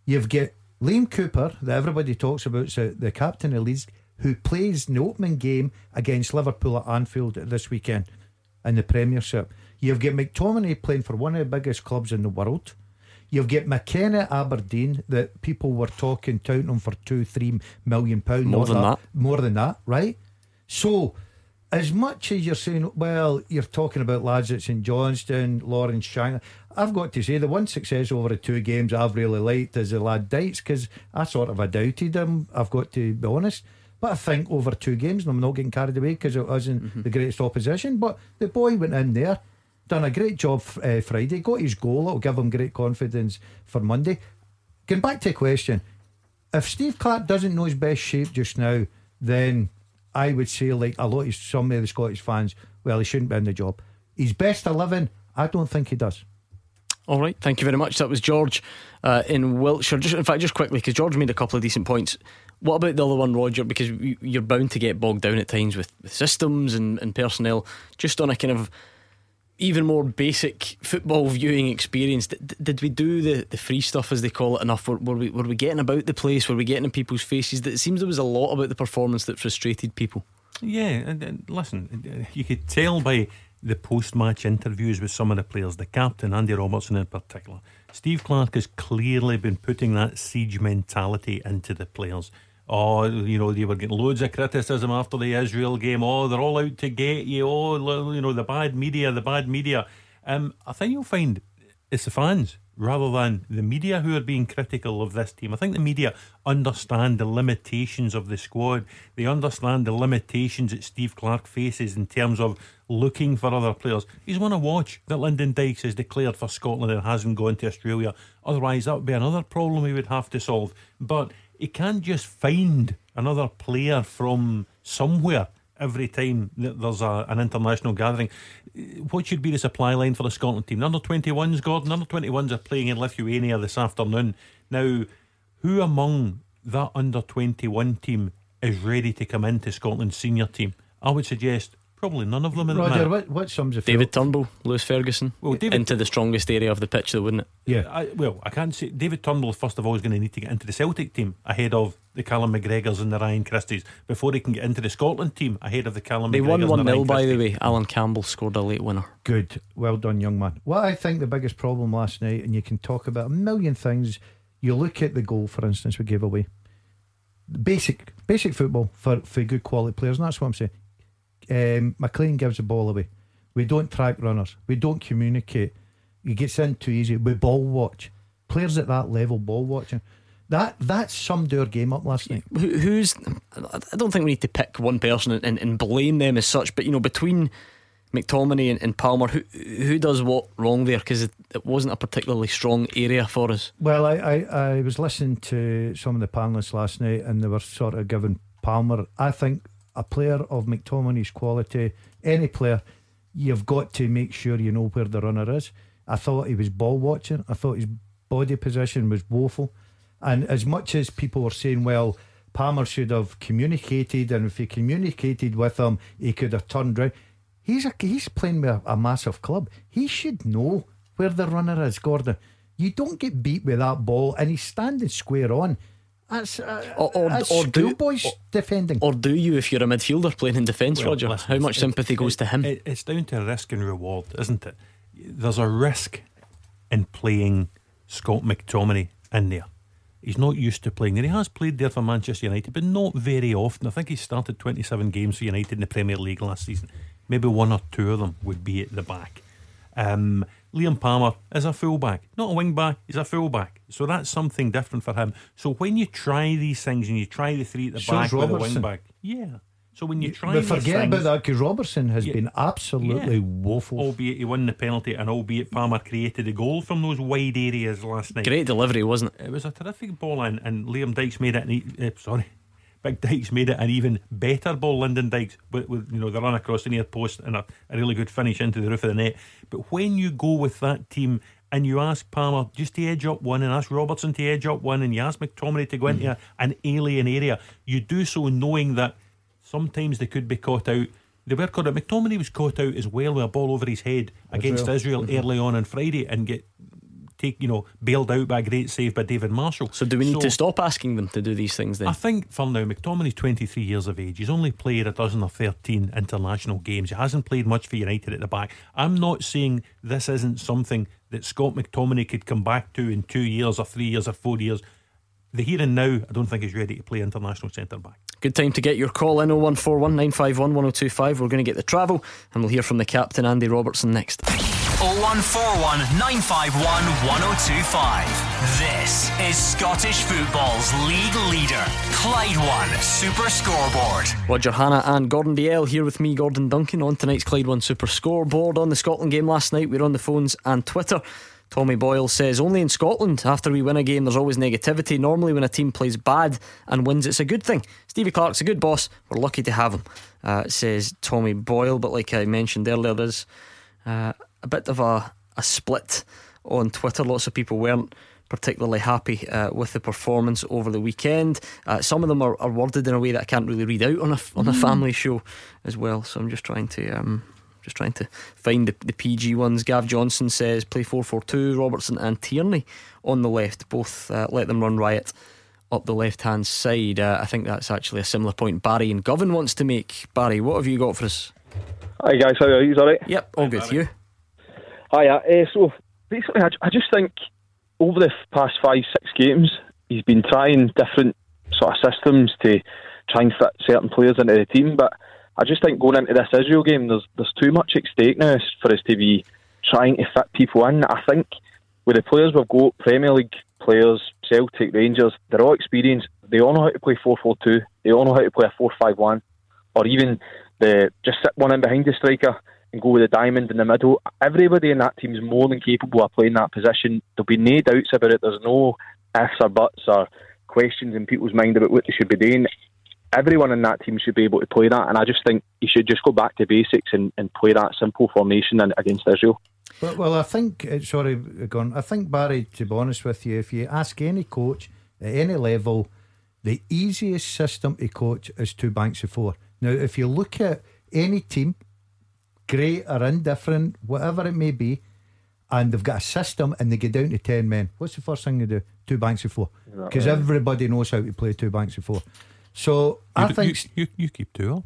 You've got Liam Cooper, that everybody talks about, so the captain of Leeds, who plays in the opening game against Liverpool at Anfield this weekend in the Premiership. You've got McTominay playing for one of the biggest clubs in the world. You've got McKenna Aberdeen that people were talking touting him for two, three million pounds. More than that, that. More than that, right? So as much as you're saying, well, you're talking about lads at St Johnstone, Lawrence Shank. I've got to say, the one success over the two games I've really liked is the lad Dykes because I sort of I doubted him. I've got to be honest. But I think over two games, and I'm not getting carried away because it wasn't mm-hmm. the greatest opposition. But the boy went in there, done a great job uh, Friday, got his goal. It'll give him great confidence for Monday. Going back to the question, if Steve Clarke doesn't know his best shape just now, then I would say, like a lot of some of the Scottish fans, well, he shouldn't be in the job. He's best 11, I don't think he does. All right, thank you very much. That was George uh, in Wiltshire. Just in fact, just quickly because George made a couple of decent points. What about the other one, Roger? Because you're bound to get bogged down at times with, with systems and, and personnel. Just on a kind of even more basic football viewing experience. Did, did we do the, the free stuff as they call it enough? Were, were we were we getting about the place? Were we getting in people's faces? That it seems there was a lot about the performance that frustrated people. Yeah, and, and listen, you could tell by the post-match interviews with some of the players, the captain Andy Robertson in particular. Steve Clarke has clearly been putting that siege mentality into the players. Oh, you know, they were getting loads of criticism after the Israel game. Oh, they're all out to get you. Oh, you know, the bad media, the bad media. Um, I think you'll find it's the fans rather than the media who are being critical of this team. I think the media understand the limitations of the squad. They understand the limitations that Steve Clarke faces in terms of looking for other players. He's won a watch that Lyndon Dykes has declared for Scotland and hasn't gone to Australia. Otherwise, that would be another problem he would have to solve. But he can't just find another player from somewhere every time that there's a, an international gathering. What should be the supply line for the Scotland team? The under 21s, Gordon. Under 21s are playing in Lithuania this afternoon. Now, who among that under 21 team is ready to come into Scotland's senior team? I would suggest Probably none of them in Roger, the what, what sums of David Turnbull, Lewis Ferguson, well, David, into the strongest area of the pitch, though, wouldn't it? Yeah. I, well, I can't say David Turnbull first of all is going to need to get into the Celtic team ahead of the Callum McGregors and the Ryan Christies before he can get into the Scotland team ahead of the Callum. They McGregors won one 0 by the way. Alan Campbell scored a late winner. Good, well done, young man. What I think the biggest problem last night, and you can talk about a million things. You look at the goal, for instance, we gave away. Basic, basic football for for good quality players, and that's what I'm saying um, McLean gives the ball away. We don't track runners. We don't communicate. He gets in too easy. We ball watch. Players at that level ball watching. That that summed our game up last night. Who, who's? I don't think we need to pick one person and, and blame them as such. But you know, between McTominay and, and Palmer, who who does what wrong there? Because it, it, wasn't a particularly strong area for us. Well, I, I I was listening to some of the panelists last night, and they were sort of giving Palmer. I think a player of McTominay's quality, any player, you've got to make sure you know where the runner is. I thought he was ball watching. I thought his body position was woeful. And as much as people were saying, well, Palmer should have communicated, and if he communicated with him, he could have turned round. He's a, he's playing with a, a massive club. He should know where the runner is, Gordon. You don't get beat with that ball, and he's standing square on. That's, uh, or, or, that's or do boys defending. Or do you if you're a midfielder playing in defence, well, Roger? Listen, How much sympathy it, goes to him? It, it's down to risk and reward, isn't it? There's a risk in playing Scott McTominay in there. He's not used to playing there. He has played there for Manchester United, but not very often. I think he started 27 games for United in the Premier League last season. Maybe one or two of them would be at the back. Um, Liam Palmer is a fullback, not a wing back, he's a fullback. So that's something different for him. So when you try these things and you try the three at the so back with Robertson. a wing back, yeah. So when you try, but forget things, about that because Robertson has yeah, been absolutely yeah. woeful. Albeit he won the penalty, and albeit Palmer created a goal from those wide areas last night. Great delivery, wasn't it? It was a terrific ball, and, and Liam Dykes made it. And he, uh, sorry, Big Dykes made it an even better ball. Lyndon Dykes with, with you know the run across the near post and a, a really good finish into the roof of the net. But when you go with that team and you ask Palmer just to edge up one and ask Robertson to edge up one and you ask McTominay to go into mm. an alien area, you do so knowing that sometimes they could be caught out. They were caught out. McTominay was caught out as well with a ball over his head against Israel, Israel mm-hmm. early on on Friday and get take you know bailed out by a great save by David Marshall. So do we need so, to stop asking them to do these things then? I think for now McTominay's 23 years of age. He's only played a dozen or 13 international games. He hasn't played much for United at the back. I'm not saying this isn't something that Scott McTominay could come back to in two years or three years or four years. The here and now, I don't think he's ready to play international centre back. Good time to get your call in 0141 951 1025. We're going to get the travel and we'll hear from the captain Andy Robertson next. 0141 951 1025. This is Scottish football's league leader, Clyde One Super Scoreboard. Roger Hannah and Gordon Dalziel here with me, Gordon Duncan, on tonight's Clyde One Super Scoreboard. On the Scotland game last night, we are on the phones and Twitter. Tommy Boyle says, Only in Scotland, after we win a game, there's always negativity. Normally, when a team plays bad and wins, it's a good thing. Stevie Clarke's a good boss. We're lucky to have him, uh, says Tommy Boyle. But like I mentioned earlier, there's uh, a bit of a, a split on Twitter. Lots of people weren't particularly happy uh, with the performance over the weekend. Uh, some of them are, are, worded in a way that I can't really read out on a on a mm. family show as well. So I'm just trying to um, Just trying to find the, the PG ones. Gav Johnson says play 4 4 2. Robertson and Tierney on the left. Both uh, let them run riot up the left hand side. Uh, I think that's actually a similar point Barry and Govan wants to make. Barry, what have you got for us? Hi guys, how are you? All right? Yep, all good. You? Hi, uh, so basically, I, I just think over the past five, six games, he's been trying different sort of systems to try and fit certain players into the team. But I just think going into this Israel game, there's there's too much at stake now for us to be trying to fit people in. I think with the players we've got, Premier League players, Celtic, Rangers, they're all experienced. They all know how to play 4 4 2. They all know how to play a 4 5 1. Or even the just sit one in behind the striker and go with a diamond in the middle. Everybody in that team is more than capable of playing that position. There'll be no doubts about it. There's no ifs or buts or questions in people's mind about what they should be doing. Everyone in that team should be able to play that, and I just think you should just go back to basics and, and play that simple formation against Israel. Well, well, I think, uh, sorry, gone. I think, Barry, to be honest with you, if you ask any coach at any level, the easiest system to coach is two banks of four. Now, if you look at any team, great or indifferent, whatever it may be, and they've got a system and they get down to 10 men, what's the first thing they do? Two banks of four. Because everybody knows how to play two banks of four. So you I do, think. you, you, you keep two up.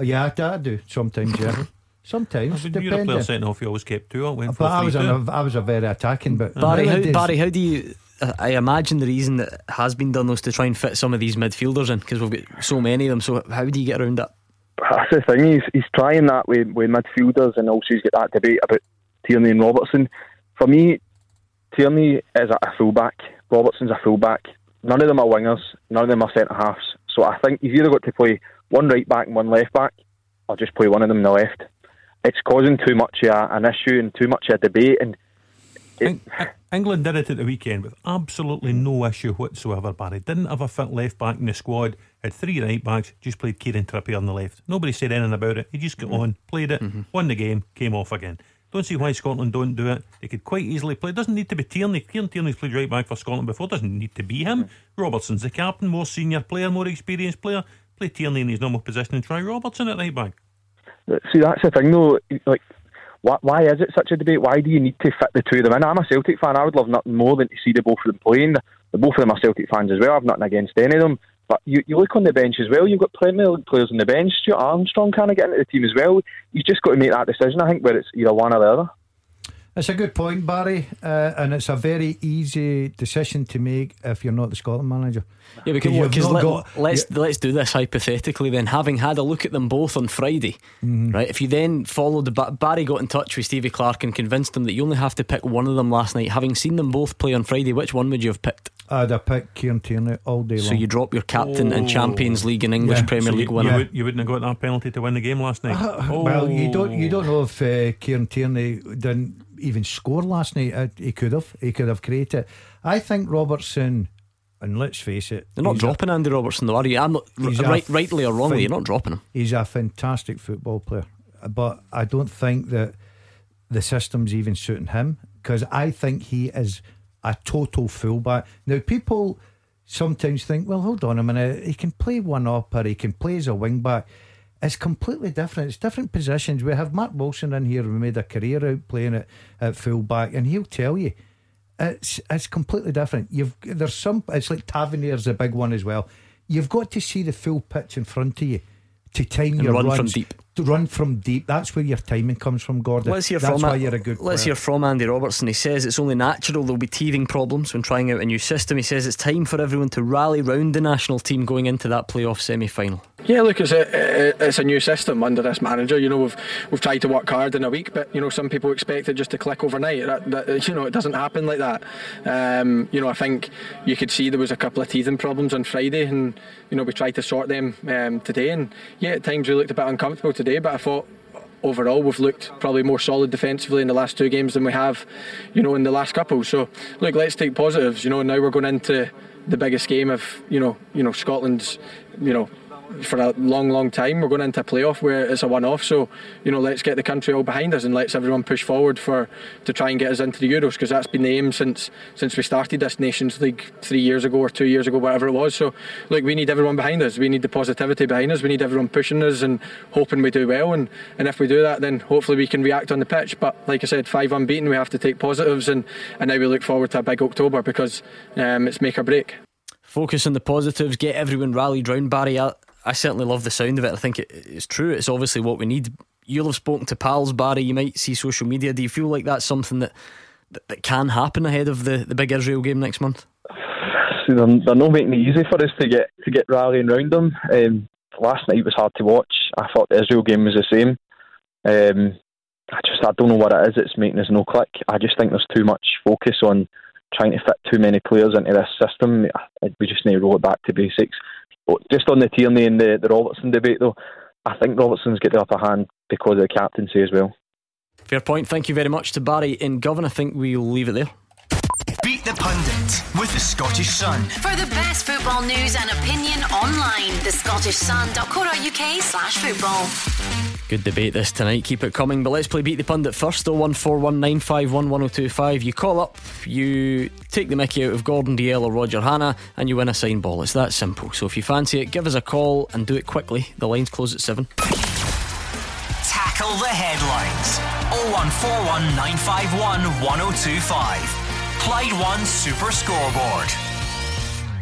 Oh, yeah, I, I do sometimes, yeah. Sometimes, When you're a player setting off, oh, you always kept two up. Went But I was, three, an. I was a very attacking, but Barry, how, Barry, how do you? I imagine the reason that has been done was to try and fit some of these midfielders in because we've got so many of them. So how do you get around that? That's the thing. He's he's trying that with, with midfielders, and also he's got that debate about Tierney and Robertson. For me, Tierney is a fullback. Robertson's a fullback. None of them are wingers. None of them are centre halves. So I think you've either got to play one right back and one left back, or just play one of them in the left. It's causing too much of an issue and too much of a debate. And Eng- England did it at the weekend with absolutely no issue whatsoever, Barry. Didn't have a fit left back in the squad, had three right backs, just played Kieran Trippier on the left. Nobody said anything about it. He just got mm-hmm. on, played it, mm-hmm. won the game, came off again. Don't see why Scotland don't do it. They could quite easily play. It doesn't need to be Tierney. Kieran Tierney's played right back for Scotland before. It doesn't need to be him. Mm-hmm. Robertson's the captain, more senior player, more experienced player. Play Tierney in his normal position and try Robertson at right back. See, that's the thing, though. Like, why, why is it such a debate? Why do you need to fit the two of them in? I'm a Celtic fan. I would love nothing more than to see the both of them playing. The, the both of them are Celtic fans as well. I've nothing against any of them. But you, you look on the bench as well. You've got Premier League players on the bench. Stuart Armstrong kind of get into the team as well. He's just got to make that decision. I think where it's either one or the other. It's a good point, Barry, uh, and it's a very easy decision to make if you're not the Scotland manager. Yeah, because, you've not let, got- let's let's do this hypothetically. Then, having had a look at them both on Friday, Mm-hmm. right? If you then followed the Barry got in touch with Stevie Clarke and convinced him that you only have to pick one of them last night. Having seen them both play on Friday, which one would you have picked? I'd have picked Kieran Tierney all day So you drop your captain and Champions League and English Yeah. Premier So League you, winner. you, would, you wouldn't have got that penalty to win the game last night. Oh. Well, you don't you don't know if uh, Kieran Tierney didn't even score last night. Uh, he could have. He could have created. I think Robertson, and let's face it, They're not he's a- dropping Andy Robertson, though, are you? I'm not right, rightly or wrongly. fin- You're not dropping him. He's a fantastic football player, but I don't think that the system's even suiting him because I think he is a total fullback. Now, people sometimes think, well, hold on a minute, he can play one up or he can play as a wing back. It's completely different. It's different positions. We have Mark Wilson in here who made a career out playing at, at full back, and he'll tell you it's it's completely different. You've there's some. It's like Tavernier's a big one as well. You've got to see the full pitch in front of you to time And your run from deep. To run from deep. That's where your timing comes from, Gordon. Let's hear That's from why A- you're a good. Let's player. hear from Andy Robertson. He says it's only natural there'll be teething problems when trying out a new system. He says it's time for everyone to rally round the national team going into that playoff semi final. Yeah, look, it's a it's a new system under this manager. You know, we've we've tried to work hard in a week, but you know, some people expect it just to click overnight. That, that, you know, it doesn't happen like that. Um, you know, I think you could see there was a couple of teething problems on Friday, and you know, we tried to sort them um, today. And yeah, at times we looked a bit uncomfortable today, but I thought. Overall, we've looked probably more solid defensively in the last two games than we have, you know, in the last couple. So, look, let's take positives. You know, now we're going into the biggest game of, you know, you know, Scotland's, you know, for a long, long time. We're going into a playoff where it's a one-off. So you know, let's get the country all behind us and let's everyone push forward for to try and get us into the Euros because that's been the aim since since we started this Nations League three years ago or two years ago, whatever it was. So look, we need everyone behind us. We need the positivity behind us. We need everyone pushing us and hoping we do well. And and if we do that, then hopefully we can react on the pitch. But like I said, five unbeaten, we have to take positives and and now we look forward to a big October because um, it's make or break. Focus on the positives, get everyone rallied round Barry. I, certainly love the sound of it. I think it, it's true. It's obviously what we need. You'll have spoken to pals, Barry. You might see social media. Do you feel like that's something that that, that can happen ahead of the, the big Israel game next month? See, they're, they're not making it easy for us to get to get rallying round them. Um, last night was hard to watch. I thought the Israel game was the same. Um, I just I don't know what it is. It's making us no click. I just think there's too much focus on trying to fit too many players into this system. We just need to roll it back to basics. But just on the Tierney and the, the Robertson debate, though, I think Robertson's got the upper hand because of the captaincy as well. Fair point. Thank you very much to Barry in Govan. I think we'll leave it there. Beat the Pundit with the Scottish Sun. For the best football news and opinion online, The thescottishsun.co.uk slash football. Good debate this tonight. Keep it coming. But let's play Beat the Pundit first. 01419511025. You call up, you take the mickey out of Gordon Dalziel or Roger Hannah, and you win a signed ball. It's that simple. So if you fancy it, give us a call and do it quickly. The lines close at 7. Tackle the headlines. 0141 951 1025. Clyde One Super Scoreboard.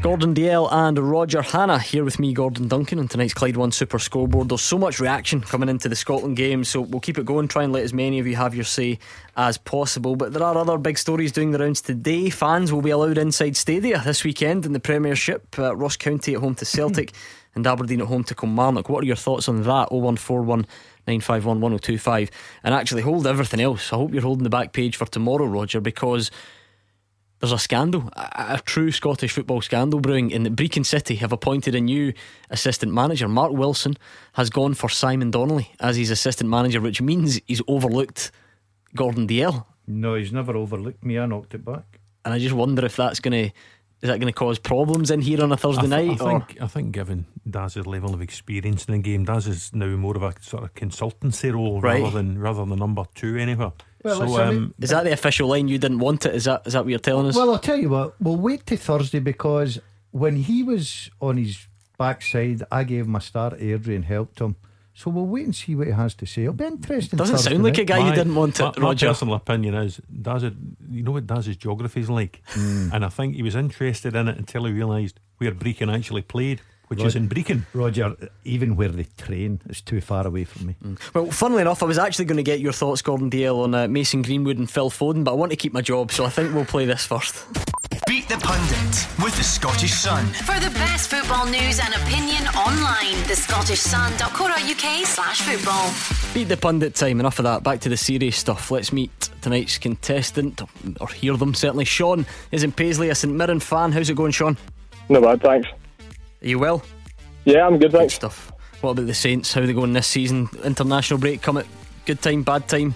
Gordon Dalziel and Roger Hannah here with me, Gordon Duncan, on tonight's Clyde One Super Scoreboard. There's so much reaction coming into the Scotland game, so we'll keep it going. Try and let as many of you have your say as possible. But there are other big stories doing the rounds today. Fans will be allowed inside stadia this weekend in the Premiership. Uh, Ross County at home to Celtic and Aberdeen at home to Kilmarnock. What are your thoughts on that? 0141 951 1025. And actually, hold everything else. I hope you're holding the back page for tomorrow, Roger, because there's a scandal, a, a, true Scottish football scandal brewing in that Brechin City have appointed a new assistant manager. Mark Wilson has gone for Simon Donnelly as his assistant manager, which means he's overlooked Gordon Dalziel. No, he's never overlooked me. I knocked it back. And I just wonder if that's going to. Is that going to cause problems in here on a Thursday I th- night? I think, I think, given Daz's level of experience in the game, Daz is now more of a sort of consultancy role Right. rather than rather than number two anywhere. Well, so listen, I um, Is that the official line? You didn't want it? Is that is that what you're telling us? Well, I'll tell you what. We'll wait till Thursday because when he was on his backside, I gave him a start. Adrian helped him. So we'll wait and see what he has to say. It'll be interesting. Doesn't Thursday sound like a guy you didn't want my, it, my Roger. personal opinion is Daz. it- You know what Daz's geography is like, Hmm. and I think he was interested in it until he realised where Brechin actually played, which is in Brechin. Roger, even where they train is too far away from me. Well, funnily enough, I was actually going to get your thoughts, Gordon Dalziel, on uh, Mason Greenwood and Phil Foden, but I want to keep my job, so I think we'll play this first. Beat the Pundit with the Scottish Sun. For the best football news and opinion online, thescottishsun.co.uk slash football. Beat the pundit time. Enough of that. Back to the serious stuff. Let's meet tonight's contestant, or hear them certainly. Sean is in Paisley, a St Mirren fan. How's it going, Sean? No bad, thanks. Are you well? Yeah, I'm good, Good thanks. stuff. What about the Saints? How are they going this season? International break come at good time, bad time?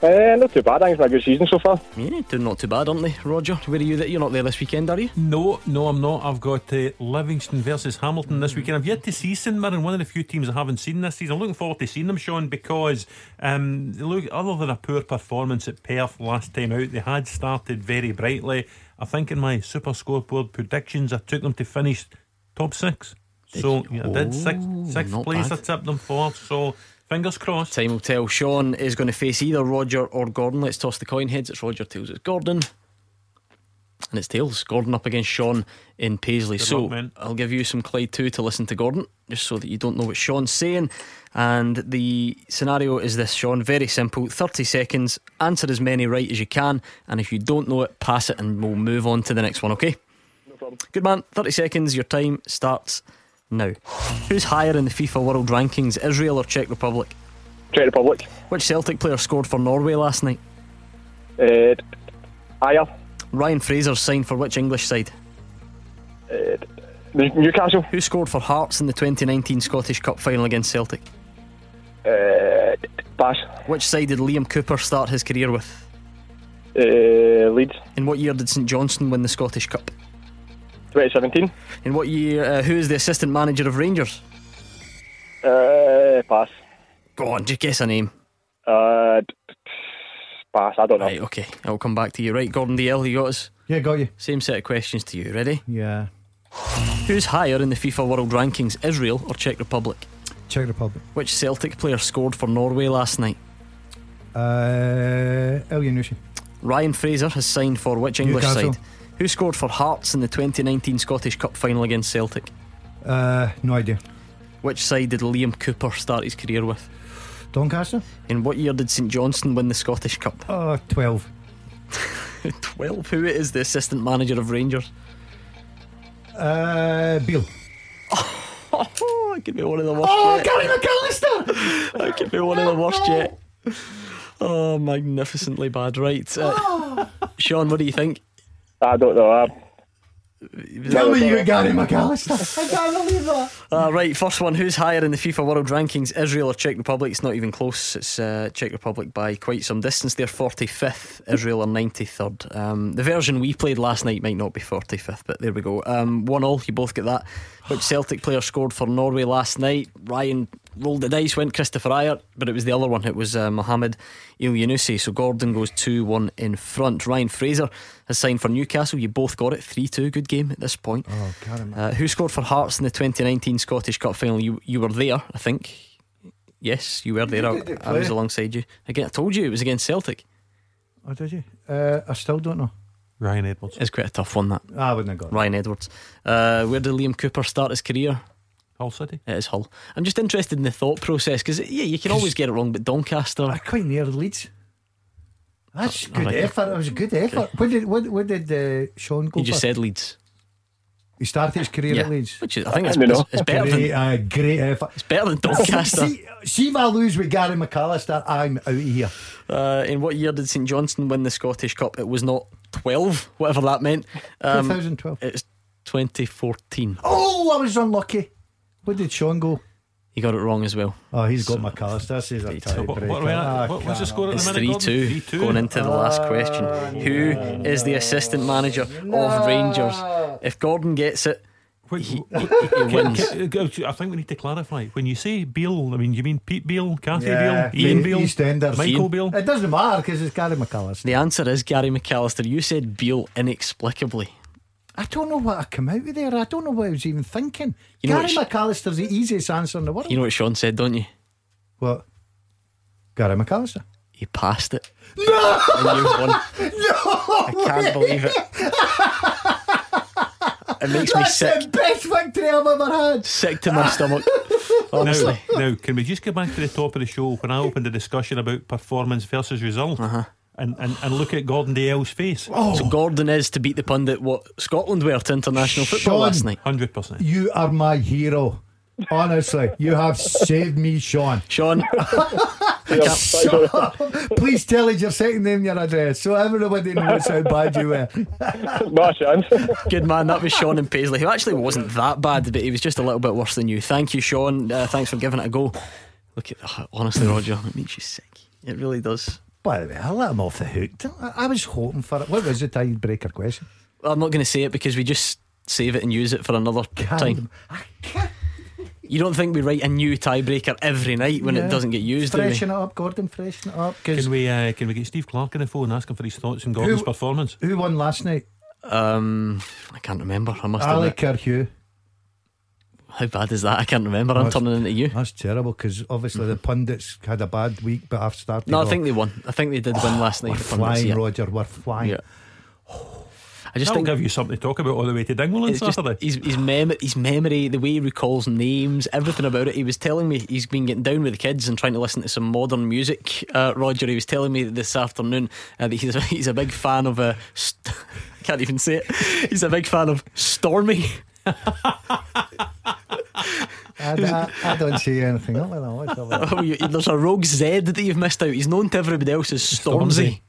Uh, not too bad, thanks. Been a good season so far. Yeah, doing not too bad, aren't they? Roger, where are you? You're not there this weekend, are you? No, no, I'm not. I've got uh, Livingston versus Hamilton this weekend. I've yet to see St Mirren, one of the few teams I haven't seen this season. I'm looking forward to seeing them, Sean, because um, look other than a poor performance at Perth last time out, they had started very brightly. I think in my super scoreboard predictions, I took them to finish top six. So yeah, I did six, sixth not place. bad. I tipped them for. So fingers crossed. Time will tell. Sean is going to face either Roger or Gordon. Let's toss the coin heads. It's Roger, tails, it's Gordon. And it's tails. Gordon up against Sean in Paisley. Good so luck, man. I'll give you some Clyde too to listen to Gordon, just so that you don't know what Sean's saying. And the scenario is this, Sean. Very simple 30 seconds. Answer as many right as you can. And if you don't know it, pass it and we'll move on to the next one, okay? Good man. 30 seconds. Your time starts now. Who's higher in the FIFA World Rankings, Israel or Czech Republic? Czech Republic. Which Celtic player scored for Norway last night? Uh, Ajer. Ryan Fraser signed for which English side? Uh, Newcastle. Who scored for Hearts in the 2019 Scottish Cup final against Celtic? Uh, Bash. Which side did Liam Cooper start his career with? Uh, Leeds. In what year did St Johnstone win the Scottish Cup? 2017. In what year? Uh, who is the assistant manager of Rangers? Uh, pass. Go on, just guess a name. Uh, d- d- pass. I don't know. Right, okay. I'll come back to you. Right, Gordon Dalziel, you got us? Yeah, got you. Same set of questions to you. Ready? Yeah. Who's higher in the FIFA World Rankings, Israel or Czech Republic? Czech Republic. Which Celtic player scored for Norway last night? Uh, Elyounoussi. Ryan Fraser has signed for which English Newcastle. side? Who scored for Hearts in the 2019 Scottish Cup final against Celtic? Uh, no idea. Which side did Liam Cooper start his career with? Doncaster. In what year did St Johnstone win the Scottish Cup? Oh, 12. 12. Who is the assistant manager of Rangers? Uh, Beale. Oh, it could be one of the worst Oh, yet. Gary McAllister! That could be one of the worst yet. Oh, magnificently bad. Right. Uh, Sean, what do you think? I don't know. Uh, Tell me you got Gary McAllister. I can't believe that. Uh, right, first one. Who's higher in the FIFA World Rankings, Israel or Czech Republic? It's not even close. It's uh, Czech Republic by quite some distance. They're 45th, Israel are 93rd. Um, the version we played last night might not be 45th, but there we go. Um, one all, you both get that. Which Celtic player scored for Norway last night? Ryan rolled the dice, went Kristoffer Ajer, but it was the other one. It was uh, Mohamed Elyounoussi. So Gordon goes 2 1 in front. Ryan Fraser has signed for Newcastle. You both got it 3 2. Good game at this point. Oh, Gary Uh, who scored for Hearts in the 2019 Scottish Cup final? You you were there, I think. Yes, you were there. I, I was alongside you. Again, I told you it was against Celtic. Oh, did you? Uh, I still don't know. Ryan Edwards. It's quite a tough one that. I wouldn't have got it. Ryan Edwards. Uh, where did Liam Cooper start his career? Hull City. It is Hull. I'm just interested in the thought process because yeah, you can always get it wrong, but Doncaster. I quite near Leeds. That's Oh, good alright. effort. It was a good effort. What did what, what did uh, Sean go You just for? said Leeds. He started his career Yeah, at Leeds. which is I think it's, I don't it's, it's better great, than uh, great effort. it's better than Doncaster. See, see if I lose with Gary McAllister, I'm out of here. Uh, in what year did St Johnstone win the Scottish Cup? It was not 12, whatever that meant. Um, 2012. It's 2014. Oh, I was unlucky. Where did Sean go? You got it wrong as well. Oh, he's got McAllister. This is a So What, tiebreaker. what, are we? Ah, what was the score at It's the 3 minute? 2 3-2. going into the last question. Who is the assistant manager of Rangers? If Gordon gets it, Wait, he, wait, he wins. I think we need to clarify. When you say Beale, I mean, you mean Pete Beale, Kathy Yeah, Beale, Ian the Beale, EastEnders. Michael Ian. Beale? It doesn't matter because it's Gary McAllister. The answer is Gary McAllister. You said Beale inexplicably. I don't know what I come out of there. I don't know what I was even thinking. You know Gary what McAllister's the easiest answer in the world. You know what Sean said, don't you? what? Gary McAllister. He passed it. No! And you won. No! I can't believe it. It makes me That's sick. the best victory I've ever had. Sick to my stomach. Now, Honestly. now, can we just get back to the top of the show when I opened the discussion about performance versus result Uh-huh. And, and, and look at Gordon Dalziel's face? Oh. So Gordon is to beat the pundit what Scotland were to international football Sean. last night. 100%. You are my hero. Honestly, you have saved me, Sean. Sean, Shut. Please tell us your second name, your address, so everybody knows how bad you were. Not a chance. good man. That was Sean and Paisley, who actually wasn't that bad, but he was just a little bit worse than you. Thank you, Sean. Uh, thanks for giving it a go. Look at that. Honestly, Roger, it makes you sick. It really does. By the way, I let him off the hook. I, I was hoping for it. What was the tiebreaker question? I'm not going to say it because we just save it and use it for another time. I can't. You don't think we write a new tiebreaker every night when Yeah. it doesn't get used, do we? Freshen it up, Gordon. Freshen it up. 'cause Can we uh, can we get Steve Clarke on the phone and ask him for his thoughts on Gordon's Who- performance? who won last night? Um, I can't remember. I must Ali admit. Kerhue. How bad is that? I can't remember. I'm That's- turning into you. That's terrible because obviously the pundits had a bad week, but I've started. No, I off- think they won. I think they did win last night. we're the pundits, flying, yeah. Roger. We're flying. Yeah. I just That'll think give you something to talk about all the way to Dingwall on it's just Saturday. his his, mem- his memory, the way he recalls names, everything about it. He was telling me he's been getting down with the kids and trying to listen to some modern music. Uh, Roger, he was telling me this afternoon uh, that he's a, he's a big fan of a. St- I can't even say it. He's a big fan of Stormy. I, I, I don't see anything up with that. What's up with that? Oh, you- There's a rogue Z that you've missed out. He's known to everybody else as Stormzy.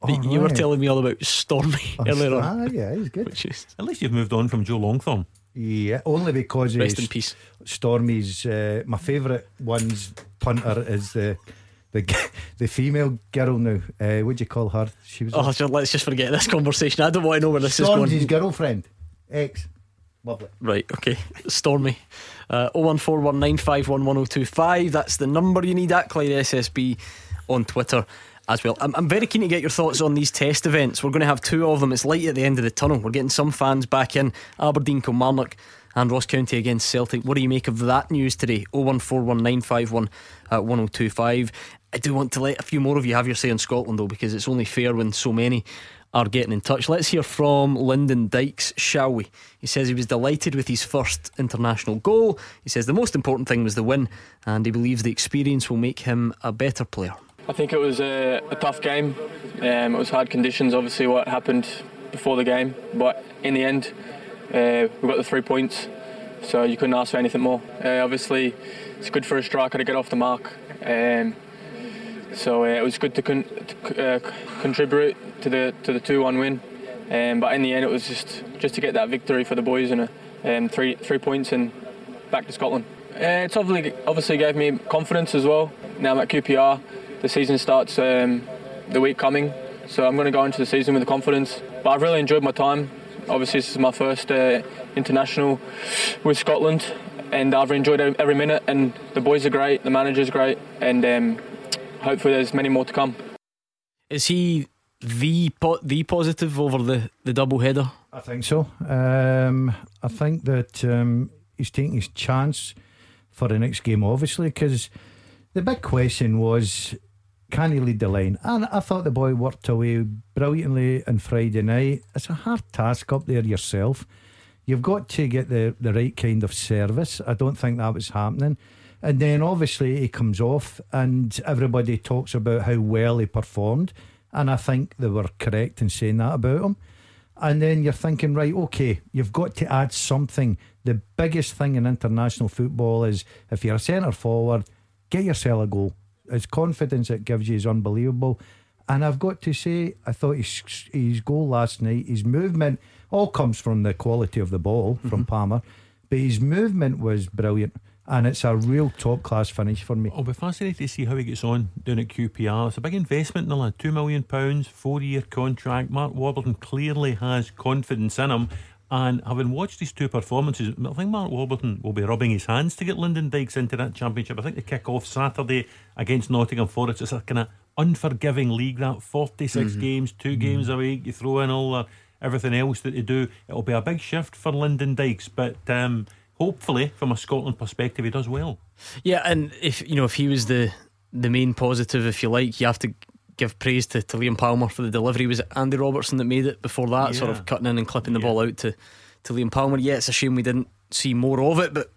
But Oh, you were telling me all about Stormy earlier on. Ah, yeah, he's good. Is At least you've moved on from Joe Longthorne. Yeah, only because rest in he's peace. Stormy's. Uh, my favourite one's punter is the the the female girl now. Uh, what do you call her? She was Oh, just, let's just forget this conversation. I don't want to know where this is Stormzy's going. girlfriend, ex. Lovely. Right, okay. Stormy. Uh, 01419511025. That's the number you need at Clyde SSB on Twitter as well. I'm, I'm very keen to get your thoughts on these test events. We're going to have two of them. It's light at the end of the tunnel. We're getting some fans back in. Aberdeen, Kilmarnock, and Ross County against Celtic. What do you make of that news today? 0141951 at 1025. I do want to let a few more of you have your say on Scotland though, because it's only fair when so many are getting in touch. Let's hear from Lyndon Dykes, shall we? He says he was delighted with his first international goal. He says the most important thing was the win, and he believes the experience will make him a better player. I think it was a, a tough game. Um, it was hard conditions, obviously, what happened before the game, but in the end, uh, we got the three points, so you couldn't ask for anything more. Uh, obviously, it's good for a striker to get off the mark. Um, so uh, it was good to, con- to uh, contribute to the to the two-one win. Um, but in the end, it was just just to get that victory for the boys and um, three three points and back to Scotland. Uh, it's obviously obviously gave me confidence as well. Now I'm at QPR. The season starts um, the week coming, so I'm going to go into the season with the confidence. But I've really enjoyed my time. Obviously, this is my first uh, international with Scotland, and I've enjoyed every minute. And the boys are great, the manager's great, and um, hopefully there's many more to come. Is he the po- the positive over the the double header? I think so. Um, I think that um, he's taking his chance for the next game, obviously, because the big question was can he lead the line? And I thought the boy worked away brilliantly on Friday night. It's a hard task up there yourself. You've got to get the, the right kind of service. I don't think that was happening. And then obviously he comes off, and everybody talks about how well he performed. And I think they were correct in saying that about him. And then you're thinking, right, okay, you've got to add something. The biggest thing in international football is if you're a centre forward, get yourself a goal. His confidence it gives you is unbelievable. And I've got to say, I thought his, his goal last night, his movement, all comes from the quality of the ball from mm-hmm. Palmer, but his movement was brilliant and it's a real top class finish for me. I'll be fascinated to see how he gets on down at QPR. It's a big investment in the lad, two million pounds, four year contract. Mark Warburton clearly has confidence in him. And having watched these two performances, I think Mark Warburton will be rubbing his hands to get Lyndon Dykes into that championship. I think the kick off Saturday against Nottingham Forest is a kind of unforgiving league. That 46 mm-hmm. games, 2 mm-hmm. games a week. You throw in all the, everything else that they do. It'll be a big shift for Lyndon Dykes, but. Um, hopefully, from a Scotland perspective, he does well. Yeah, and if you know if he was the the main positive, if you like, you have to give praise to, to Liam Palmer for the delivery. Was it Andy Robertson that made it before that, yeah. sort of cutting in and clipping the yeah. ball out to to Liam Palmer? Yeah, it's a shame we didn't see more of it, but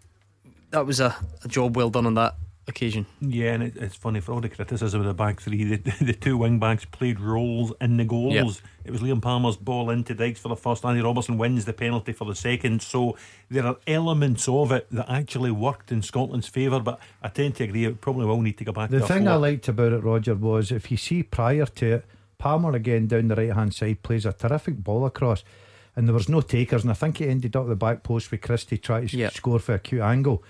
that was a, a job well done on that occasion. Yeah, and it, it's funny for all the criticism of the back three, the, the two wing backs played roles in the goals. Yep. It was Liam Palmer's ball into Dykes for the first. Andy Robertson wins the penalty for the second. So there are elements of it that actually worked in Scotland's favour. But I tend to agree, it probably will need to go back. The thing I liked about it, Roger, was if you see prior to it, Palmer again down the right hand side plays a terrific ball across. And there was no takers, and I think he ended up the back post with Christie trying to yep. score for a cute angle.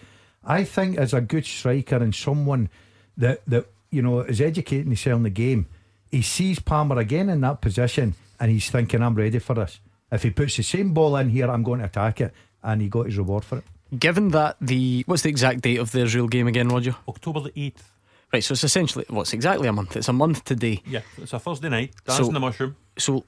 I think as a good striker and someone that that you know is educating himself in the game, he sees Palmer again in that position and he's thinking, I'm ready for this. If he puts the same ball in here, I'm going to attack it, and he got his reward for it. Given that the what's the exact date of the Israel game again, Roger? October the eighth. Right, so it's essentially what's exactly a month. It's a month today. Yeah, it's a Thursday night. That's so, in the mushroom. So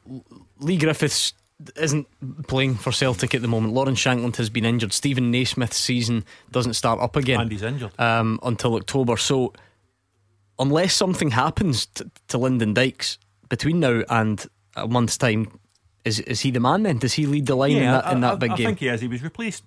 Leigh Griffiths isn't playing for Celtic at the moment. Lawrence Shankland has been injured. Stephen Naismith's season doesn't start up again. And he's injured. Um, until October. So, unless something happens to, to Lyndon Dykes between now and a month's time, is is he the man then? Does he lead the line yeah, in that, in that I, big I game? I think he is. He was replaced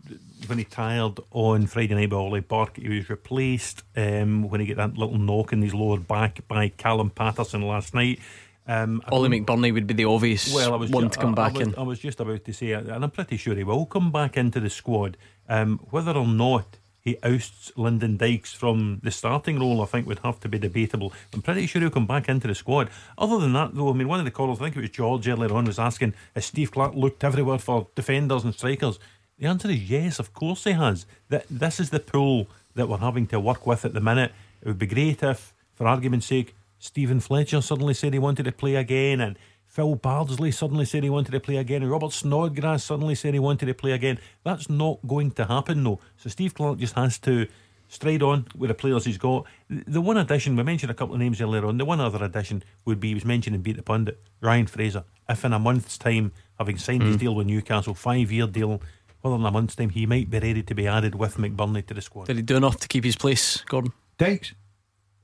when he tired on Friday night by Ollie Burke. He was replaced um, when he got that little knock in his lower back by Callum Paterson last night. Um, Ollie McBurnie would be the obvious well, I was one ju- to come back I was, in. I was just about to say, and I'm pretty sure he will come back into the squad. Um, whether or not he ousts Lyndon Dykes from the starting role, I think would have to be debatable. I'm pretty sure he'll come back into the squad. Other than that, though, I mean, one of the callers, I think it was George earlier on, was asking, has Steve Clarke looked everywhere for defenders and strikers? The answer is yes, of course he has. That This is the pool that we're having to work with at the minute. It would be great if, for argument's sake, Steven Fletcher suddenly said he wanted to play again, and Phil Bardsley suddenly said he wanted to play again, and Robert Snodgrass suddenly said he wanted to play again. That's not going to happen, though. So Steve Clarke just has to stride on with the players he's got. The one addition, we mentioned a couple of names earlier on, the one other addition would be, he was mentioning Beat the Pundit, Ryan Fraser. If in a month's time, having signed his Mm. deal with Newcastle, five year deal, well, in a month's time, he might be ready to be added with McBurnie to the squad. Did he do enough to keep his place, Gordon? Dykes,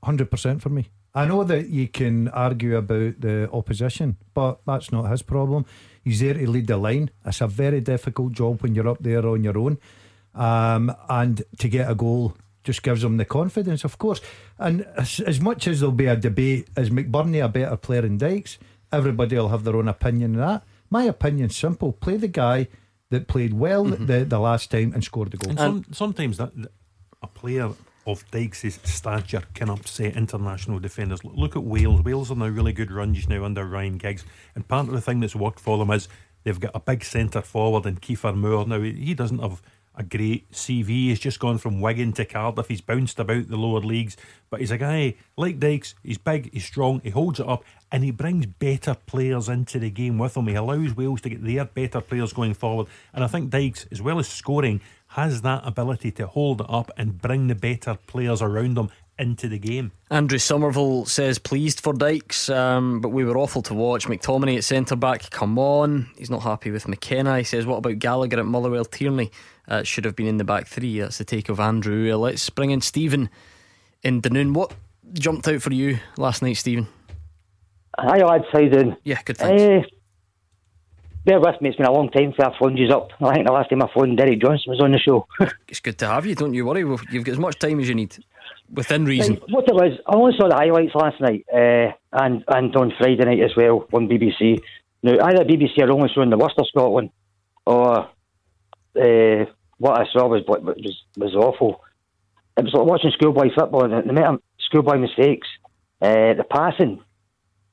hundred percent for me. I know that you can argue about the opposition, but that's not his problem. He's there to lead the line. It's a very difficult job when you're up there on your own, um, and to get a goal just gives him the confidence, of course. And as, as much as there'll be a debate, is McBurnie a better player than Dykes? Everybody will have their own opinion on that. My opinion's simple: play the guy that played well the, the last time and scored the goal. And some, sometimes that, that a player of Dykes' stature can upset international defenders. Look- at Wales. Wales are now really good run just now under Ryan Giggs. And part of the thing that's worked for them is they've got a big centre forward in Kiefer Moore. Now, he he doesn't have a great CV. He's just gone from Wigan to Cardiff. He's bounced about the lower leagues. But he's a guy like Dykes. He's big, he's strong, he holds it up, and he brings better players into the game with him. He allows Wales to get their better players going forward. And I think Dykes, as well as scoring, has that ability to hold it up and bring the better players around him into the game. Andrew Somerville says pleased for Dykes, um, but we were awful to watch. McTominay at centre back, come on. He's not happy with McKenna. He says, What about Gallagher at Motherwell Tierney? Uh, should have been in the back three. That's the take of Andrew. Uh, let's bring in Stephen in Dunoon. What jumped out for you last night, Stephen? Hi, lads. How you doing? Yeah, good. Thanks. Uh, bear with me. It's been a long time since I phoned you up. I think the last time I phoned Derek Johnstone was on the show. It's good to have you. Don't you worry. You've got as much time as you need, within reason. Right, what it was, I only saw the highlights last night uh, and and on Friday night as well on BBC. Now, either BBC are only showing the Worcester Scotland or uh, what I saw was was was awful. It was like watching schoolboy football, and the amount of schoolboy mistakes, uh, the passing,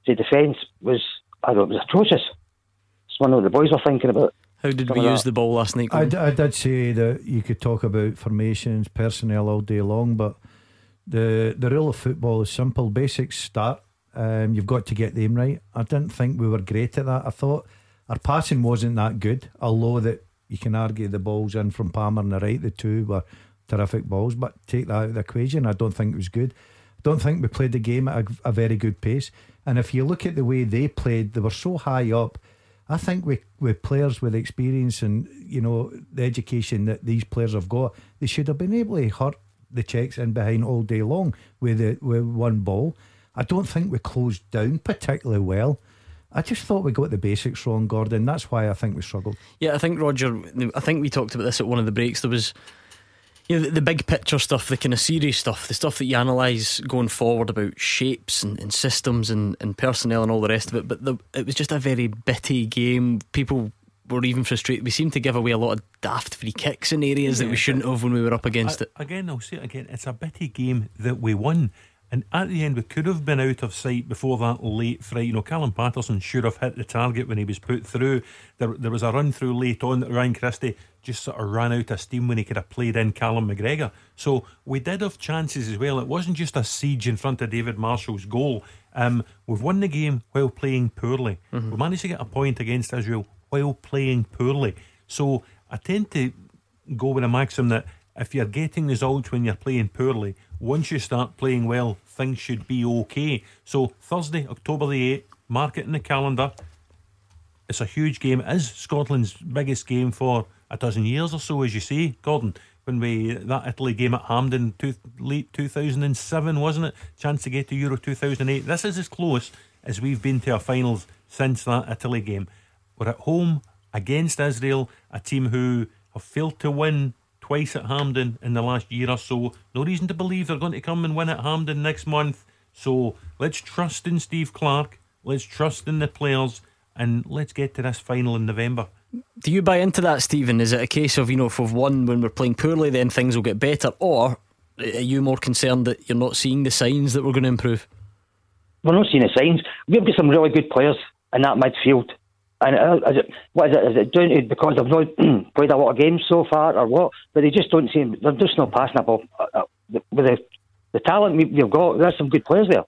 the defence was I don't know, it was atrocious. It's one of the boys were thinking about. How did we use that. the ball last night? I, Gordon? d- I did say that you could talk about formations, personnel all day long, but the the rule of football is simple. Basics start. Um, you've got to get them right. I didn't think we were great at that. I thought our passing wasn't that good, although that you can argue the balls in from Palmer and the right, the two were terrific balls. But take that out of the equation, I don't think it was good. I don't think we played the game at a, a very good pace. And if you look at the way they played, they were so high up. I think with, with players with experience and you know the education that these players have got, they should have been able to hurt the Czechs in behind all day long with the, with one ball. I don't think we closed down particularly well. I just thought we got the basics wrong, Gordon. That's why I think we struggled. Yeah, I think Roger. I think we talked about this at one of the breaks. There was, you know, the, the big picture stuff, the kind of serious stuff, the stuff that you analyse going forward about shapes and, and systems and, and personnel and all the rest of it. But the, it was just a very bitty game. People were even frustrated. We seemed to give away a lot of daft free kicks in areas that we shouldn't have when we were up against I- it. Again, I'll say it again. It's a bitty game that we won. And at the end, we could have been out of sight before that late fright. You know, Callum Paterson should have hit the target when he was put through. There, there was a run through late on that Ryan Christie just sort of ran out of steam when he could have played in Callum McGregor. So we did have chances as well. It wasn't just a siege in front of David Marshall's goal. Um, we've won the game while playing poorly. We managed to get a point against Israel while playing poorly. So I tend to go with a maxim that if you're getting results when you're playing poorly, once you start playing well, things should be okay. So Thursday, October the 8th, mark it in the calendar. It's a huge game. It is Scotland's biggest game for a dozen years or so, as you say, Gordon. When we that Italy game at Hampden, two, late 2007, wasn't it? Chance to get to Euro 2008. This is as close as we've been to our finals since that Italy game. We're at home against Israel, a team who have failed to win twice at Hampden in the last year or so. No reason to believe they're going to come and win at Hampden next month. So let's trust in Steve Clarke. Let's trust in the players, and let's get to this final in November. Do you buy into that, Stephen? Is it a case of, you know, if we've won when we're playing poorly, then things will get better? Or are you more concerned that you're not seeing the signs that we're going to improve? We're not seeing the signs. We've got some really good players in that midfield. And uh, is it, what is it? Is it down to because they've not played a lot of games so far, or what? But they just don't seem. They're just not passing ball. Uh, uh, with the, the talent we- we've got, there's some good players there.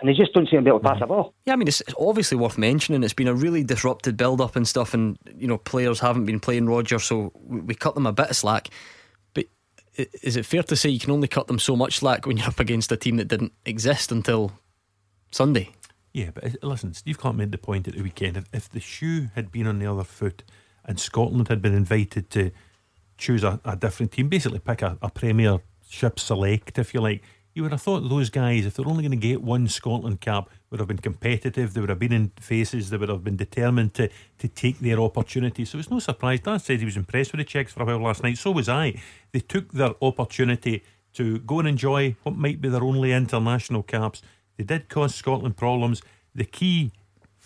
And they just don't seem to be able to pass the ball. Yeah, I mean, it's, it's obviously worth mentioning. It's been a really disrupted build up and stuff, and you know, players haven't been playing Roger, so we, we cut them a bit of slack. But is it fair to say you can only cut them so much slack when you're up against a team that didn't exist until Sunday? Yeah, but uh, listen, Steve Clarke made the point at the weekend. If, if the shoe had been on the other foot and Scotland had been invited to choose a, a different team, basically pick a, a Premiership select, if you like, you would have thought those guys, if they're only going to get one Scotland cap, would have been competitive. They would have been in faces. They would have been determined to, to take their opportunity. So it's no surprise. Dan said he was impressed with the Czechs for a while last night. So was I. They took their opportunity to go and enjoy what might be their only international caps. They did cause Scotland problems. The key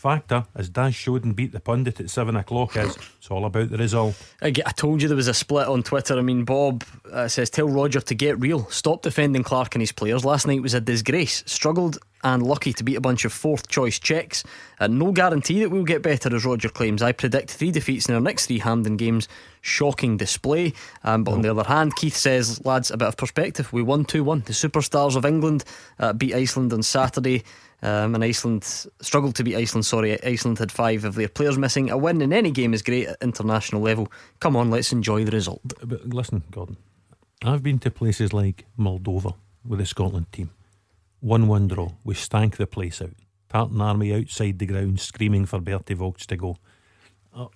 factor, as Daz showed and beat the pundit at seven o'clock, is it's all about the result. I, I told you there was a split on Twitter. I mean, Bob uh, says, Tell Roger to get real. Stop defending Clarke and his players. Last night was a disgrace. Struggled and lucky to beat a bunch of fourth choice Czechs. And no guarantee that we'll get better, as Roger claims. I predict three defeats in our next three Hampden games. Shocking display. Um, but on the other hand, Keith says, Lads, a bit of perspective. We won 2 1. The superstars of England uh, beat Iceland on Saturday. Um, and Iceland struggled to beat Iceland. Sorry, Iceland had five of their players missing. A win in any game is great at international level. Come on, let's enjoy the result. But listen, Gordon, I've been to places like Moldova with the Scotland team. 1 1 draw. We stank the place out. Tartan Army outside the ground screaming for Berti Vogts to go.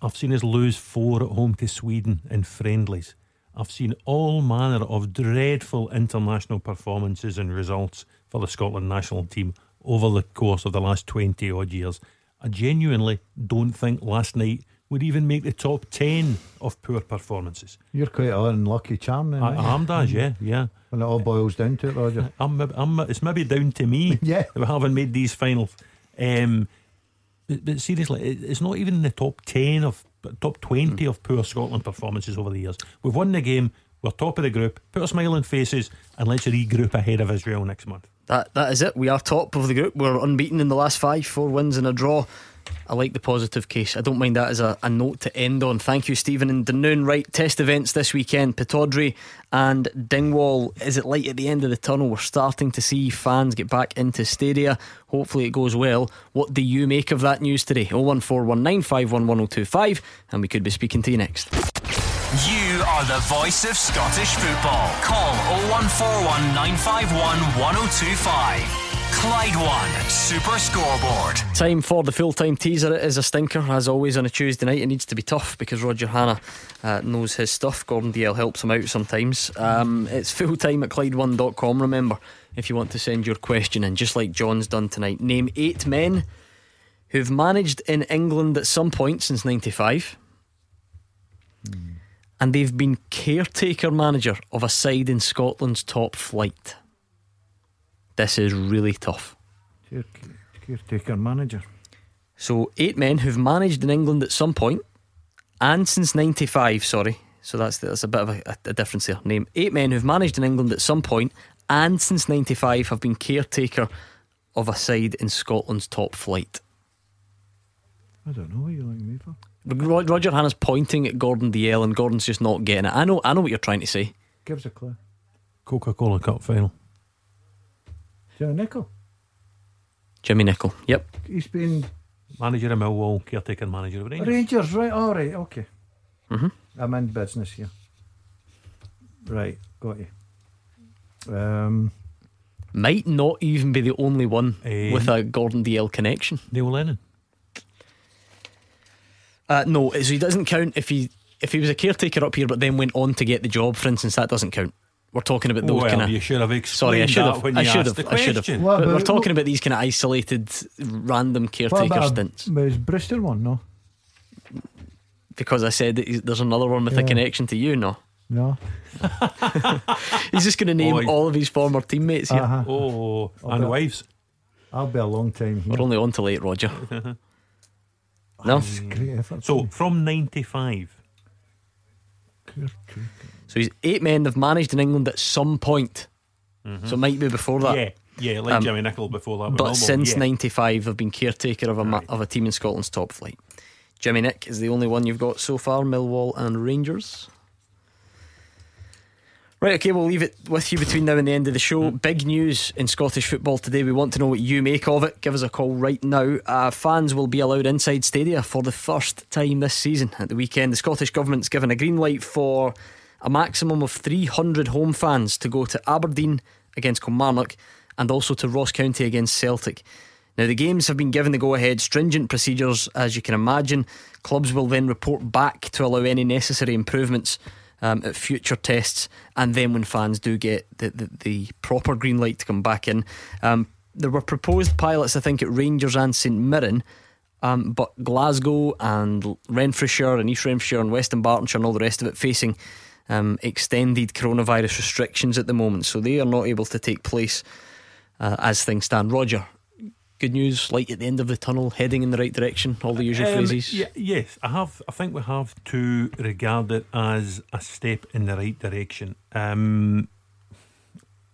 I've seen us lose four at home to Sweden in friendlies. I've seen all manner of dreadful international performances and results for the Scotland national team over the course of the last 20 odd years. I genuinely don't think last night would even make the top 10 of poor performances. You're quite an unlucky charm then. I, I am Daz, yeah, yeah. When it all boils down to it, Roger. I'm, I'm, it's maybe down to me. Yeah. that we haven't made these finals. Um, but, but seriously, it, it's not even in the top ten of top twenty of poor Scotland performances over the years. We've won the game. We're top of the group. Put a smile on faces, and let's regroup ahead of Israel next month. That that is it. We are top of the group. We're unbeaten in the last five, four wins and a draw. I like the positive case. I don't mind that as a, a note to end on. Thank you, Stephen and Dunoon. Right, test events this weekend. Pittodrie and Dingwall. Is it light at the end of the tunnel? We're starting to see fans get back into stadia. Hopefully it goes well. What do you make of that news today? 01419511025 and we could be speaking to you next. You are the voice of Scottish football. Call 0141 951 1025. Clyde One Super Scoreboard. Time for the full time teaser. It is a stinker, as always, on a Tuesday night. It needs to be tough because Roger Hannah uh, knows his stuff. Gordon Dalziel helps him out sometimes. Um, it's full time at Clyde1.com. Remember, if you want to send your question in, just like John's done tonight, name eight men who've managed in England at some point since 95. And they've been caretaker manager of a side in Scotland's top flight. This is really tough. Caretaker manager. So, eight men who've managed in England at some point and since 95, sorry. So, that's, that's a bit of a, a difference there. Name eight men who've managed in England at some point and since 95 have been caretaker of a side in Scotland's top flight. I don't know what you're looking me for. Roger Hannah's pointing at Gordon Dalziel and Gordon's just not getting it. I know, I know what you're trying to say. Give us a clue. Coca Cola Cup final. Joe Nicol. Jimmy Nicholl. Yep. He's been Manager of Millwall, caretaker manager of Rangers. Rangers, right? All right, okay. Mhm. I'm in business here. Right, got you. Um, Might not even be the only one Eh. with a Gordon Dalziel connection. Neil Lennon. Uh, no, so he doesn't count if he if he was a caretaker up here, but then went on to get the job. For instance, that doesn't count. We're talking about those Well, kind of. you should have Sorry, I explained should that have. when I you should asked have. the I should have. question. What we're about- talking about these kind of isolated, random caretaker what about stints. was Brewster one? No, Because I said that there's another one with a connection to you. No, no. he's just going to name Boy. all of his former teammates here. Uh-huh. Oh, I'll and bet. wives. I'll be a long time here. We're only on till eight, Roger. no, It's great. So from 95. So he's eight men have managed in England at some point. So it might be before that. Yeah, yeah, like Um, Jimmy Nicholl before that. But since yeah. '95, have been caretaker of a Right. of a team in Scotland's top flight. Jimmy Nick is the only one you've got so far. Millwall and Rangers. Right, okay, we'll leave it with you between now and the end of the show. Big news in Scottish football today. We want to know what you make of it. Give us a call right now. Uh, fans will be allowed inside stadia for the first time this season. At the weekend, the Scottish Government's given a green light for a maximum of 300 home fans to go to Aberdeen against Kilmarnock and also to Ross County against Celtic. Now, the games have been given the go ahead, stringent procedures, as you can imagine. Clubs will then report back to allow any necessary improvements um, at future tests, and then when fans do get the, the, the proper green light to come back in. Um, there were proposed pilots, I think, at Rangers and St Mirren. Um, but Glasgow and Renfrewshire and East Renfrewshire and West Dunbartonshire and all the rest of it facing um, extended coronavirus restrictions at the moment, so they are not able to take place uh, as things stand. Roger, good news, light at the end of the tunnel, heading in the right direction, all the usual Um, phrases. y- yes, I have. I think we have to regard it as a step in the right direction. Um,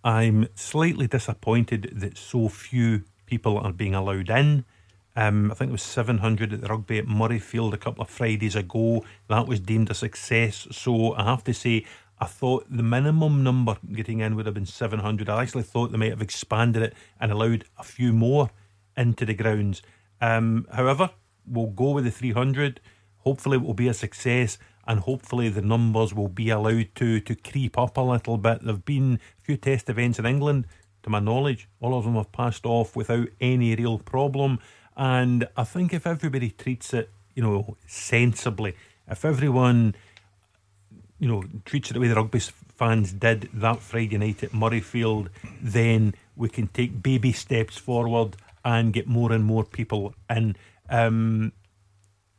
I'm slightly disappointed that so few people are being allowed in. Um, I think it was 700 at the rugby at Murrayfield a couple of Fridays ago. That was deemed a success. So I have to say, I thought the minimum number getting in would have been 700. I actually thought they might have expanded it and allowed a few more into the grounds. Um, however, we'll go with the 300. Hopefully, it will be a success, and hopefully, the numbers will be allowed to to creep up a little bit. There've been a few test events in England, to my knowledge. All of them have passed off without any real problem. And I think if everybody treats it, you know, sensibly, if everyone you know, treats it the way the rugby fans did that Friday night at Murrayfield, then we can take baby steps forward and get more and more people in. Um,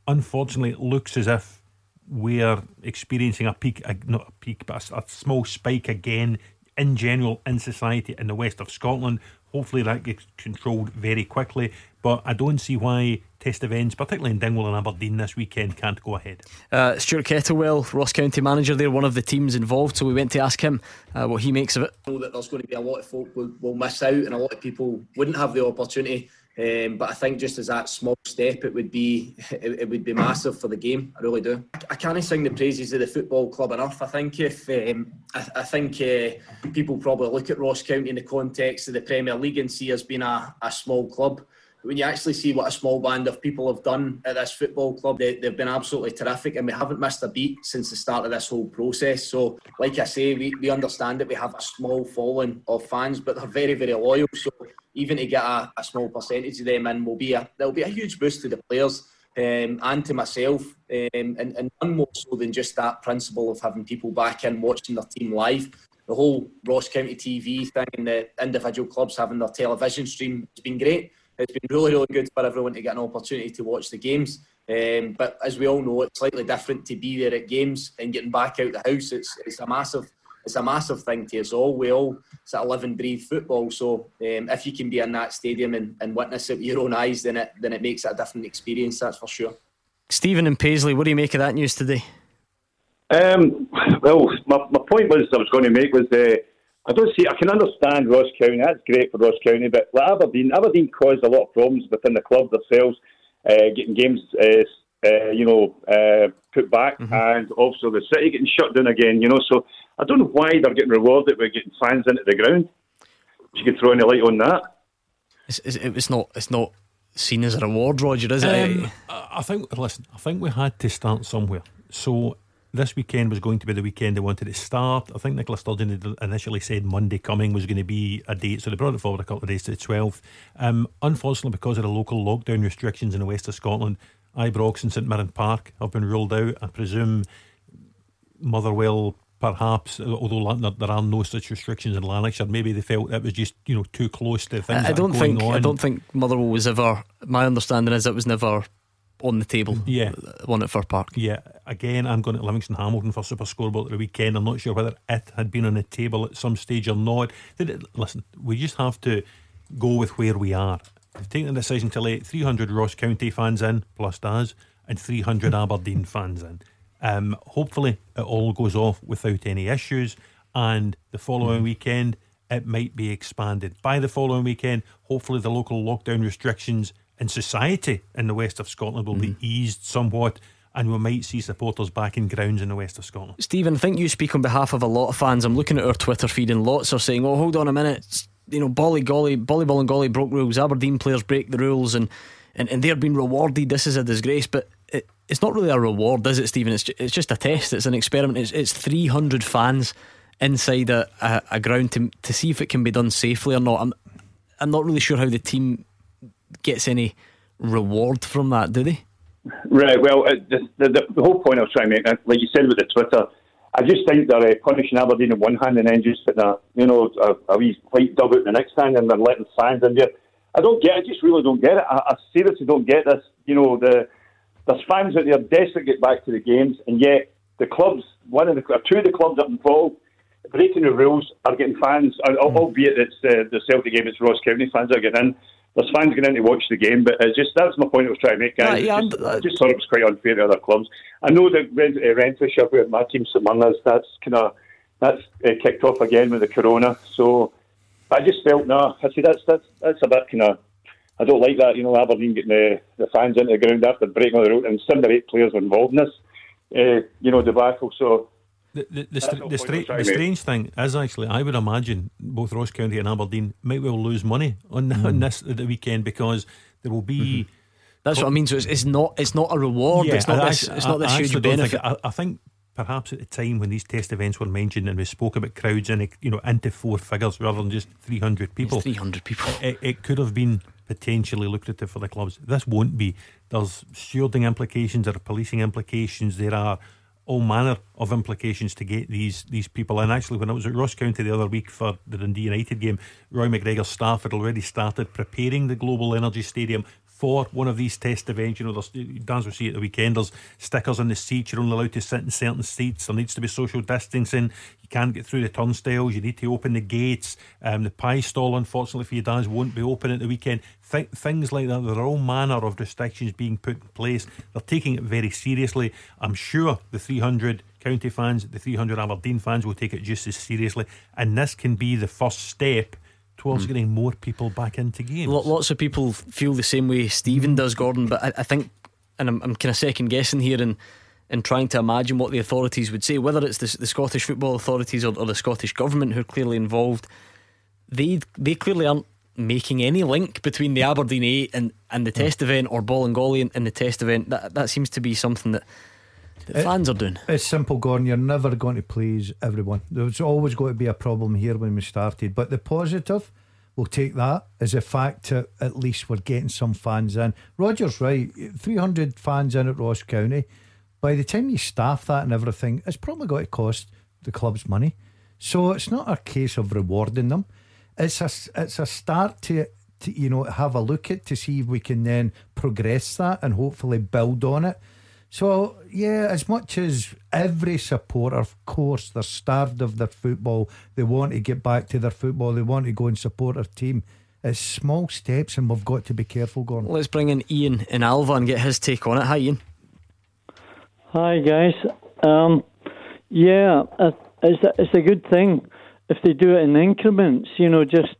unfortunately, it looks as if we're experiencing a peak, not a peak, but a, a small spike again in general in society in the west of Scotland. Hopefully, that gets controlled very quickly. But I don't see why test events, particularly in Dingwall and Aberdeen this weekend, can't go ahead. Uh, Stuart Kettlewell, Ross County manager there, one of the teams involved, so we went to ask him uh, what he makes of it. I know that there's going to be a lot of folk will, will miss out and a lot of people wouldn't have the opportunity. Um, but I think just as that small step, it would be it, it would be massive for the game. I really do. I, I can't sing the praises of the football club enough. I think if um, I, I think uh, people probably look at Ross County in the context of the Premier League and see us being a, a small club. When you actually see what a small band of people have done at this football club, they, they've been absolutely terrific, and we haven't missed a beat since the start of this whole process. So, like I say, we, we understand that we have a small following of fans, but they're very, very loyal. So, even to get a, a small percentage of them in will be a there'll be a huge boost to the players um, and to myself, um, and, and none more so than just that principle of having people back in watching their team live. The whole Ross County TV thing and the individual clubs having their television stream has been great. It's been really, really good for everyone to get an opportunity to watch the games. Um, but as we all know, it's slightly different to be there at games and getting back out the house. It's it's a massive it's a massive thing to us all. We all sort of live and breathe football. So um, if you can be in that stadium and, and witness it with your own eyes, then it then it makes it a different experience. That's for sure. Stephen and Paisley, what do you make of that news today? Um, well, my, my point was I was going to make was uh, I don't see I can understand Ross County. That's great for Ross County, but like Aberdeen, Aberdeen caused a lot of problems within the club themselves, uh, getting games, uh, uh, you know, uh, put back, and also the city getting shut down again. You know, so I don't know why they're getting rewarded with getting fans into the ground. If you could throw any light on that. It's, it's, it's not it's not seen as a reward, Roger, is it? Um, I I think. Listen, I think we had to start somewhere. So this weekend was going to be the weekend they wanted to start. I think Nicola Sturgeon had initially said Monday coming was going to be a date, so they brought it forward a couple of days to the twelfth. Um, unfortunately, because of the local lockdown restrictions in the west of Scotland, Ibrox and St Mirren Park have been ruled out. I presume Motherwell. Perhaps, although there- are no such restrictions in Lanarkshire, maybe they felt it was just you know too close to things. I, I don't think on. I don't think Motherwell was ever. My understanding is it was never on the table. Yeah, one at Fir Park. Yeah, again, I'm going to Livingston Hamilton for Super Scoreboard at the weekend. I'm not sure whether it had been on the table at some stage or not. Did it, listen, we just have to go with where we are. We've taken the decision to let 300 Ross County fans in, plus Daz, and 300 Aberdeen fans in. Um, hopefully, it all goes off without any issues, and the following weekend, it might be expanded. By the following weekend, hopefully, the local lockdown restrictions in society in the west of Scotland will be mm. eased somewhat, and we might see supporters back in grounds in the west of Scotland. Stephen, I think you speak on behalf of a lot of fans. I'm looking at our Twitter feed, and lots are saying, "Oh, hold on a minute." You know, Bolly Golly, Volleyball and Golly broke rules. Aberdeen players break the rules, and and, and they're being rewarded. This is a disgrace, but it, it's not really a reward, is it, Stephen? It's just, it's just a test. It's an experiment. It's, it's 300 fans inside a, a, a, ground to to see if it can be done safely or not. I'm I'm not really sure how the team gets any reward from that, do they? Right. Well, uh, the, the, the, whole point I was trying to make, uh, like you said with the Twitter, I just think they're uh, punishing Aberdeen in one hand and then just putting a, you know, a, a wee white dub out in the next hand and then letting fans in there. I don't get. I just really don't get it. I, I seriously don't get this. You know, the there's fans out there desperate to get back to the games, and yet the clubs, one of the two of the clubs up involved, breaking the rules, are getting fans. Mm. Albeit it's uh, the Celtic game, it's Ross County fans are getting in. There's fans getting in to watch the game, but it's just that's my point I was trying to make, guys. Yeah, yeah, just, I just thought it was quite unfair to other clubs. I know that Red, uh, Renfrewshire, where my team's among us, that's kind of that's uh, kicked off again with the corona. So I just felt no. I see that's that's that's a bit kind of. I don't like that. You know, Aberdeen getting the, the fans into the ground after breaking the rule, and seven or eight players were involved in this. Uh, you know, debacle. So the, the, the, the, the, stra- the strange thing is actually, I would imagine both Ross County and Aberdeen might well lose money on, mm. on this the weekend because there will be. Mm-hmm. That's what I mean. So it's, it's not it's not a reward. Yeah, it's not I, this. It's not this huge benefit. Think, I, I, think perhaps at the time when these test events were mentioned and we spoke about crowds in you know into four figures rather than just three hundred people. Three hundred people. It, it could have been potentially lucrative for the clubs. This won't be. There's shielding implications. There are policing implications. There are all manner of implications to get these these people in. Actually, when I was at Ross County the other week for the Dundee United game, Roy MacGregor's staff had already started preparing the Global Energy Stadium for one of these test events. You know, there's, Daz will see at the weekend, there's stickers on the seats. You're only allowed to sit in certain seats. There needs to be social distancing. You can't get through the turnstiles. You need to open the gates. Um, the pie stall, unfortunately for you, Daz, won't be open at the weekend. Th- things like that. There are all manner of restrictions being put in place. They're taking it very seriously. I'm sure the 300 county fans, the 300 Aberdeen fans will take it just as seriously. And this can be the first step towards mm. getting more people back into games. Lots of people feel the same way Stephen does, Gordon, but I, I think, and I'm, I'm kind of second guessing here and and trying to imagine what the authorities would say, whether it's the, the Scottish football authorities or, or, the Scottish government who are clearly involved. They they clearly aren't making any link between the Aberdeen A and, and the mm. test event or Bolingoli and, and the test event. That that seems to be something that the it, fans are doing. It's simple, Gordon. You're never going to please everyone. There's always going to be a problem here when we started. But the positive, we'll take that as a fact that at least we're getting some fans in. Roger's right. 300 fans in at Ross County. By the time you staff that and everything, it's probably going to cost the club's money. So it's not a case of rewarding them. It's a, it's a start to, to you know have a look at to see if we can then progress that and hopefully build on it. So, yeah, as much as every supporter, of course, they're starved of their football, they want to get back to their football, they want to go and support their team. It's small steps, and we've got to be careful going. Let's bring in Ian in Alva and get his take on it. Hi, Ian. Hi, guys. Um, yeah, it's a, it's a good thing if they do it in increments, you know, just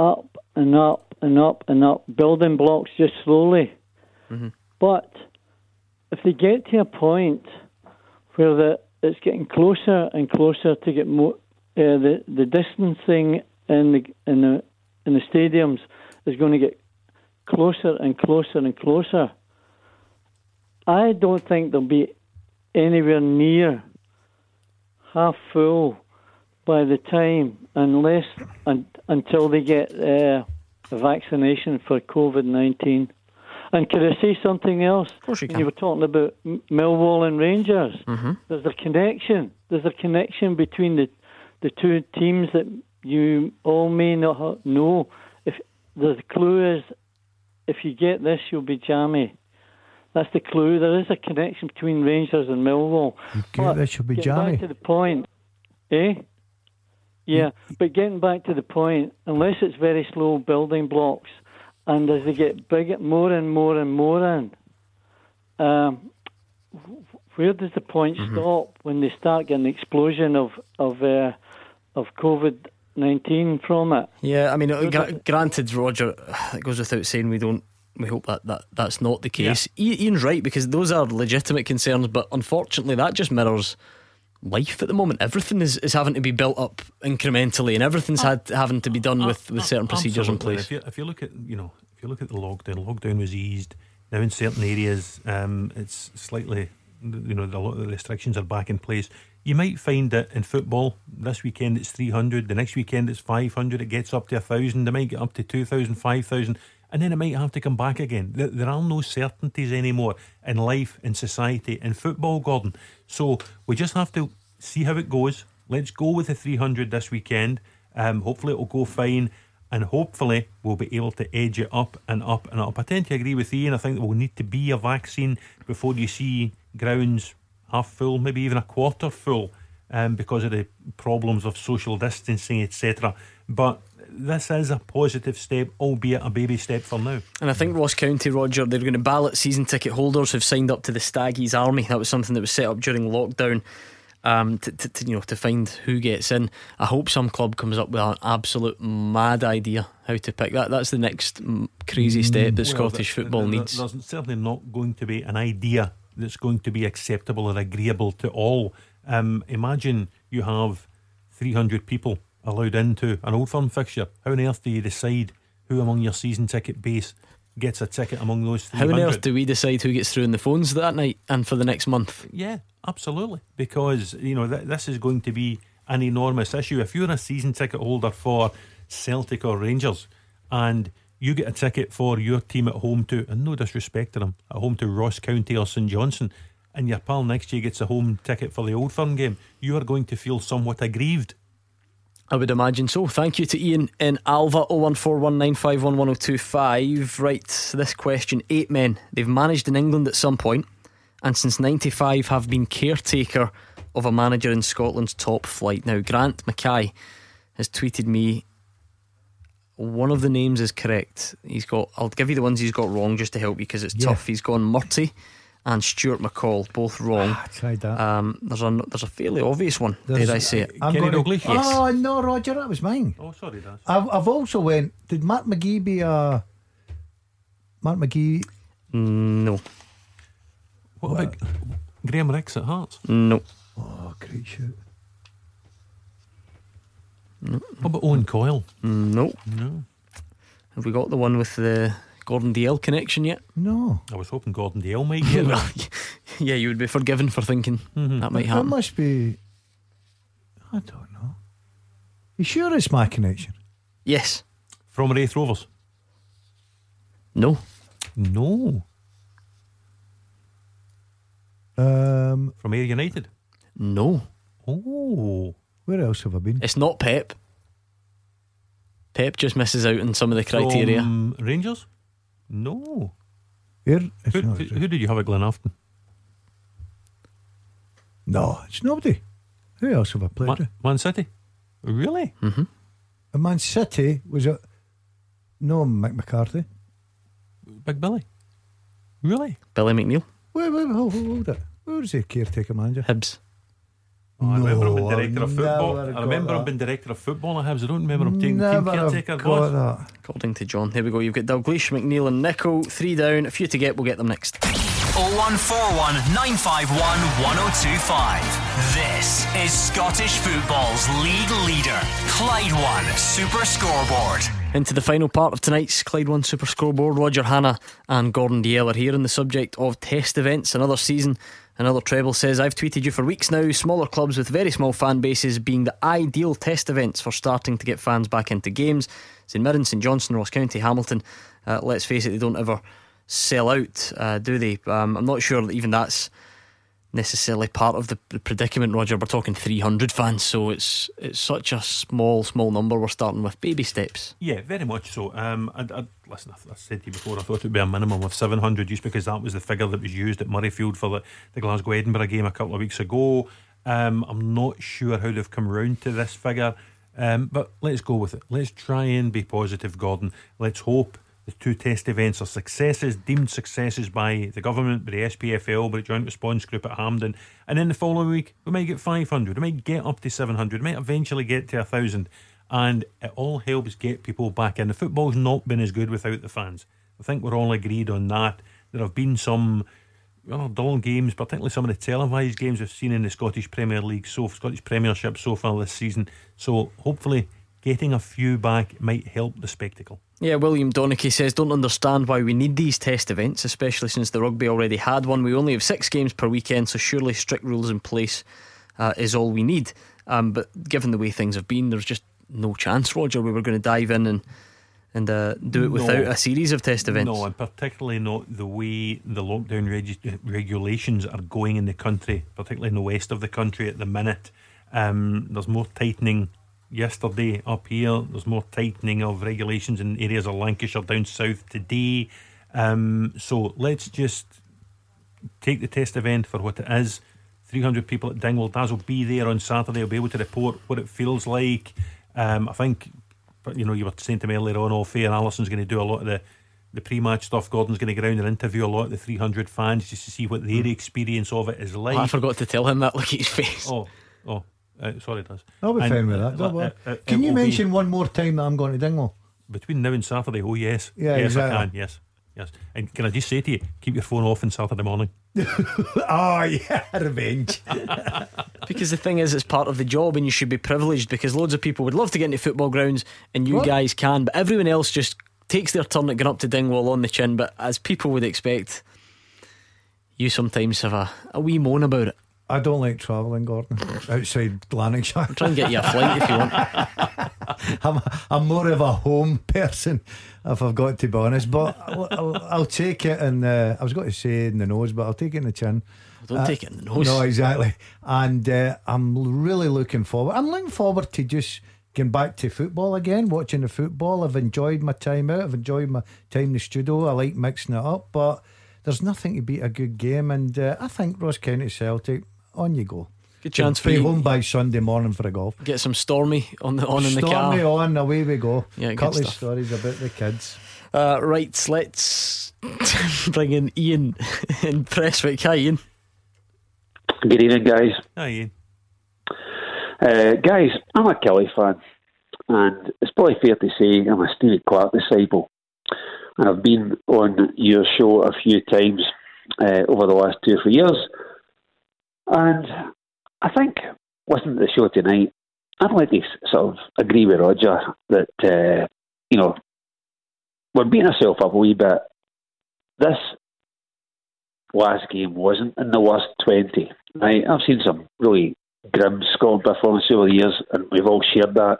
up and up and up and up, building blocks just slowly. Mm-hmm. But if they get to a point where the, it's getting closer and closer to get more, uh, the the distancing in the in the in the stadiums is going to get closer and closer and closer. I don't think they'll be anywhere near half full by the time, unless un, until they get uh, a vaccination for COVID nineteen. And could I say something else? Of course you can. You were talking about Millwall and Rangers. Mm-hmm. There's a connection. There's a connection between the the two teams that you all may not know. If the clue is, if you get this, you'll be jammy. That's the clue. There is a connection between Rangers and Millwall. You get this, you'll be jammy. Back to the point, eh? Yeah, but getting back to the point, unless it's very slow building blocks, and as they get bigger, more and more and more in, um, where does the point mm-hmm. stop when they start getting the explosion of of uh, of COVID nineteen from it? Yeah, I mean, granted, Roger, it goes without saying we don't we hope that, that that's not the case. Yeah. Ian's right because those are legitimate concerns, but unfortunately, that just mirrors life at the moment. Everything is, is having to be built up incrementally, and everything's had having to be done with, with certain procedures Absolutely. in place. If you, if you look at you know if you look at the lockdown, lockdown was eased. Now in certain areas, um, it's slightly you know a lot of the restrictions are back in place. You might find that in football this weekend it's 300, the next weekend it's 500, it gets up to a 1,000, they might get up to 2,000, 5,000, and then it might have to come back again. There, are no certainties anymore in life, in society, in football, Gordon. So we just have to see how it goes. Let's go with the 300 this weekend. Um, hopefully it'll go fine and hopefully we'll be able to edge it up and up and up. I tend to agree with Ian. I think there will need to be a vaccine before you see grounds half full, maybe even a quarter full, um, because of the problems of social distancing, etc. But this is a positive step, albeit a baby step for now. And I think Ross County, Roger, they're going to ballot season ticket holders who've signed up to the Staggies Army. That was something that was set up during lockdown. Um, to, to, to, you know to find who gets in. I hope some club comes up with an absolute mad idea how to pick that. That's the next crazy step that well, Scottish the, football the, the, needs. There's certainly not going to be an idea that's going to be acceptable or agreeable to all. Um, imagine you have 300 people allowed into an old firm fixture. How on earth do you decide who among your season ticket base gets a ticket among those 300? How on earth do we decide who gets through in the phones that night and for the next month? Yeah, absolutely. Because, you know, th- this is going to be an enormous issue. If you're a season ticket holder for Celtic or Rangers and you get a ticket for your team at home to, and no disrespect to them, at home to Ross County or St Johnstone, and your pal next year gets a home ticket for the Old Firm game, you are going to feel somewhat aggrieved. I would imagine so. Thank you to Ian in Alva 01419511025. Right, this question eight men. They've managed in England at some point, and since 95 have been caretaker of a manager in Scotland's top flight. Now, Grant Mackay has tweeted me one of the names is correct. He's got. I'll give you the ones he's got wrong just to help you because it's yeah. tough. He's gone Murty and Stuart McCall, both wrong. Ah, tried that. Um, there's a there's a fairly obvious one. There's, did I say it? I'm Kenny Dalglish. Yes. Oh no, Roger, that was mine. Oh, sorry, that's. I've, I've also went. Did Matt McGee be a Matt McGee? No. What, what? about Graham Rix at Hearts? No. Oh, great shoot. No. What about Owen Coyle? No. No. Have we got the one with the Gordon Dalziel connection yet? No. I was hoping Gordon Dalziel might get it. yeah, you would be forgiven for thinking mm-hmm. that might happen. That must be. I don't know. You sure it's my connection? Yes. From Raith Rovers? No. No. Um, From Ayr United? No. Oh. Where else have I been? It's not Pep. Pep just misses out on some of the criteria. From Rangers? No. Who, who, who, did you have at Glenafton? No, it's nobody. Who else have I played Man, with? Man City? Really? Mm-hmm. Man City was a no Mick McCarthy. Big Billy. Really? Billy McNeill. Wait, wait, hold, hold it. Where was he caretaker manager? Hibs. Oh, I remember him being director of football. I remember him being director of football at Hibs. I don't remember him taking team caretaker. Got that. According to John. Here we go. You've got Dalglish, McNeill, and Nicholl. Three down. A few to get. We'll get them next. 0141 951 1025. This is Scottish football's league leader, Clyde One Super Scoreboard. Into the final part of tonight's Clyde One Super Scoreboard. Roger Hannah and Gordon Dalziel are here on the subject of test events. Another season Another treble says, I've tweeted you for weeks now. Smaller clubs with very small fan bases being the ideal test events for starting to get fans back into games. St Mirren, St Johnstone, Ross County, Hamilton. Uh, let's face it, they don't ever sell out, uh, do they? Um, I'm not sure that even that's necessarily part of the, predicament, Roger. We're talking 300 fans, so it's it's such a small, small number. We're starting with baby steps. Yeah, very much so. Um, I, I, listen, I, I said to you before, I thought it would be a minimum of 700 just because that was the figure that was used at Murrayfield for the, the Glasgow Edinburgh game a couple of weeks ago. Um, I'm not sure how they've come round to this figure, um, but let's go with it. Let's try and be positive, Gordon. Let's hope the two test events are successes, deemed successes by the government, by the SPFL, by the Joint Response Group at Hampden. And then the following week, we might get 500, we might get up to 700, we might eventually get to 1,000. And it all helps get people back in. The football's not been as good without the fans. I think we're all agreed on that. There have been some well, dull games, particularly some of the televised games we've seen in the Scottish Premier League, so Scottish Premiership so far this season. So hopefully, getting a few back might help the spectacle. Yeah, William Donachie says, don't understand why we need these test events, especially since the rugby already had one. We only have six games per weekend, so surely strict rules in place uh, is all we need. Um, but given the way things have been, there's just no chance, Roger. We were going to dive in and and uh, do it without No. a series of test events. No, and particularly not the way the lockdown reg- regulations are going in the country, particularly in the west of the country at the minute. Um, there's more tightening yesterday up here. There's more tightening of regulations in areas of Lancashire down south today. Um, so let's just take the test event for what it is. 300 people at Dingwall. Daz will be there on Saturday. He'll be able to report what it feels like. Um, I think, but you know, you were saying to me earlier on off air, Alison's going to do a lot of the, the pre match stuff. Gordon's going to go around and interview a lot of the 300 fans just to see what their experience of it is like. Oh, I forgot to tell him that. Look at his face. Oh, oh, uh, sorry, Daz. I'll be And, fine with uh, that. Don't uh, worry. uh, uh, Can you will be- mention one more time that I'm going to Dingwall? between now and Saturday? Oh, yes. Yeah, yes, exactly. I can. Yes, yes. And can I just say to you, keep your phone off on Saturday morning. oh, yeah, revenge. Because the thing is, it's part of the job, and you should be privileged because loads of people would love to get into football grounds, and you What? guys can, but everyone else just takes their turn at going up to Dingwall on the chin. But as people would expect, you sometimes have a, a wee moan about it. I don't like travelling, Gordon, outside Lanarkshire. I'll try and get you a flight if you want. I'm, I'm more of a home person, if I've got to be honest. But I'll, I'll, I'll take it in the. I was going to say in the nose, but I'll take it in the chin. Don't take it in the nose. No, exactly. And uh, I'm really looking forward. I'm looking forward to just getting back to football again, watching the football. I've enjoyed my time out. I've enjoyed my time in the studio. I like mixing it up, but there's nothing to beat a good game. And uh, I think Ross County Celtic, on you go. Good chance for Be you. home by Sunday morning for a golf. Get some stormy on the on in the car. Stormy car. on, away we go. Yeah, good Couple of stuff. stories about the kids. Uh, right, let's bring in Ian in Prestwick. Hi, Ian. Good evening, guys. Hi, Ian. Uh, guys, I'm a Killie fan, and it's probably fair to say I'm a Stevie Clarke disciple. And I've been on your show a few times uh, over the last two or three years. And I think, listening to the show tonight, I'd like to sort of agree with Roger that, uh, you know, we're beating ourselves up a wee bit. This last game wasn't in the worst 20. Right? I've seen some really grim Scotland performances over the years, and we've all shared that.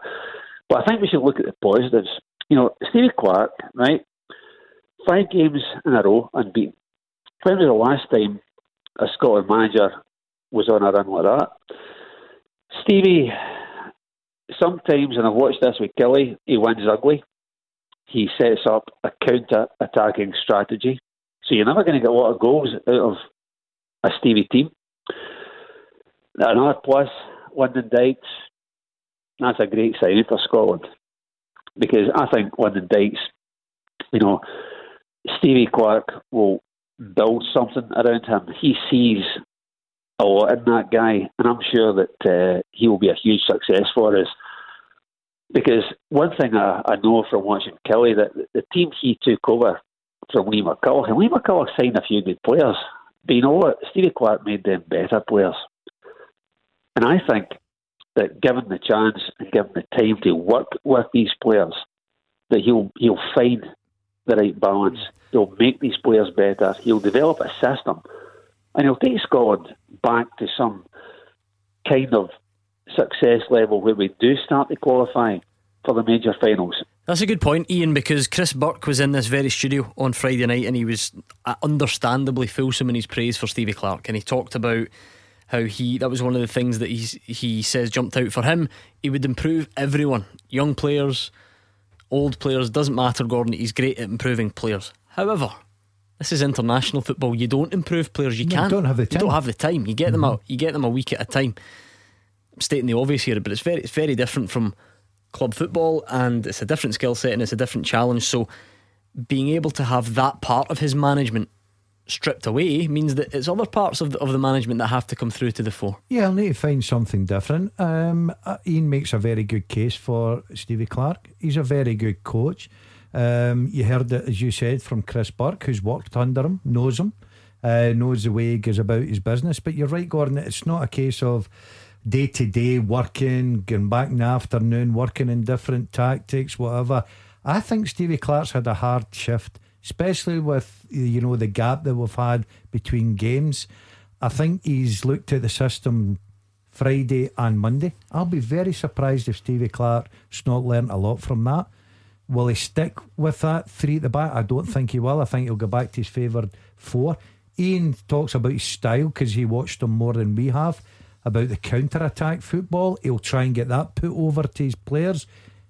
But I think we should look at the positives. You know, Stevie Clarke, right? Five games in a row unbeaten. When was the last time a Scotland manager was on a run like that? Stevie, sometimes, and I've watched this with Killie, he wins ugly. He sets up a counter attacking strategy. So you're never going to get a lot of goals out of a Stevie team. Another plus, Lyndon Dykes, that's a great signing for Scotland. Because I think Lyndon Dykes, you know, Stevie Clarke will build something around him. He sees lot in that guy, and I'm sure that uh, he will be a huge success for us. Because one thing I, I know from watching Killie that the team he took over from Lee McCulloch, and Lee McCulloch signed a few good players, but you know what? Stevie Clarke made them better players. And I think that given the chance and given the time to work with these players, that he'll he'll find the right balance. He'll make these players better. He'll develop a system, and he'll take Scotland back to some kind of success level where we do start to qualify for the major finals. That's a good point, Ian, because Chris Burke was in this very studio on Friday night and he was uh, understandably fulsome in his praise for Stevie Clarke. And he talked about how he that was one of the things that he's, he says jumped out for him. He would improve everyone, young players, old players, doesn't matter, Gordon. He's great at improving players. However, this is international football. You don't improve players. You No, can't. don't have the time. You don't have the time. You get them out. You get them a week at a time. I'm stating the obvious here, but it's very it's very different from club football, and it's a different skill set and it's a different challenge. So, being able to have that part of his management stripped away means that it's other parts of the, of the management that have to come through to the fore. Yeah, I'll need to find something different. Um, uh, Ian makes a very good case for Stevie Clarke. He's a very good coach, Um, you heard it, as you said, from Chris Burke, who's worked under him, knows him, uh, knows the way he goes about his business. But you're right, Gordon, it's not a case of day to day working, going back in the afternoon, working in different tactics, whatever. I think Stevie Clarke's had a hard shift, especially with you know the gap that we've had between games. I think he's looked at the system Friday and Monday. I'll be very surprised if Stevie Clarke's not learnt a lot from that. Will he stick with that three at the back? I don't think he will. I think he'll go back to his favoured four. Ian talks about his style because he watched him more than we have about the counter attack football. He'll try and get that put over to his players.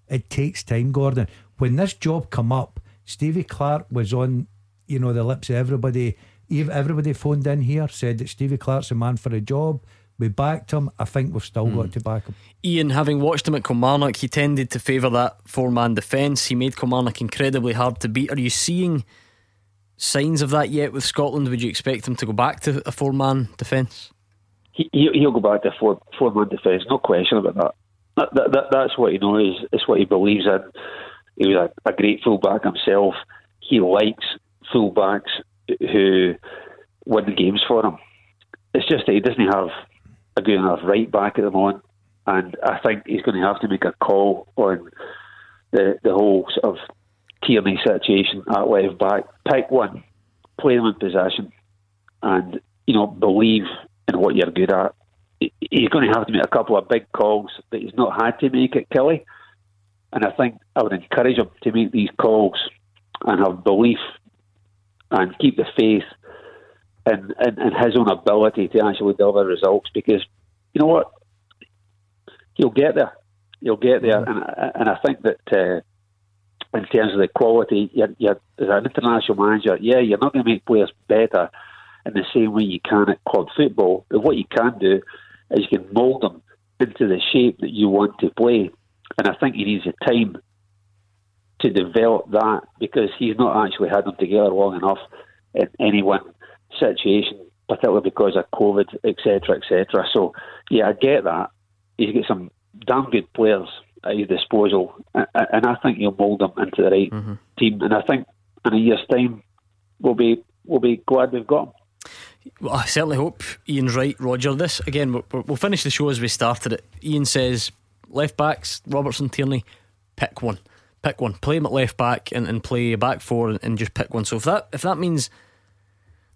It takes time, Gordon. When this job come up, Stevie Clarke was on, you know, the lips of everybody. Everybody phoned in here, said that Stevie Clarke's a man for a job. We backed him. I think we've still got hmm. to back him. Ian, having watched him at Kilmarnock, he tended to favour that four man defence. He made Kilmarnock incredibly hard to beat. Are you seeing signs of that yet with Scotland? Would you expect him to go back to a four man defence? He, he'll go back to four four man defence, no question about that. That, that, that. That's what he knows. It's what he believes in. He was a, a great fullback himself. He likes fullbacks who win the games for him. It's just that he doesn't have a good right back at the moment, and I think he's going to have to make a call on the the whole sort of Tierney situation at left back. Pick one, play them in possession, and you know believe in what you're good at. He's going to have to make a couple of big calls that he's not had to make at Killie, and I think I would encourage him to make these calls and have belief and keep the faith in, in, in his own ability to actually deliver results because you know what? He'll get there. He'll get there. And, and I think that uh, in terms of the quality you're, you're, as an international manager yeah you're not going to make players better in the same way you can at club football but what you can do is you can mould them into the shape that you want to play. And I think he needs the time to develop that because he's not actually had them together long enough in any one situation, particularly because of COVID, etc., etc. So, yeah, I get that. He's got some damn good players at his disposal, and I think he'll mould them into the right mm-hmm. team. And I think in a year's time, we'll be we'll be glad we've got him. Well, I certainly hope Ian's right, Roger. This again, we'll, we'll finish the show as we started it. Ian says left backs, Robertson, Tierney, pick one pick one. Play him at left back and, and play a back four and, and, just pick one. So if that if that means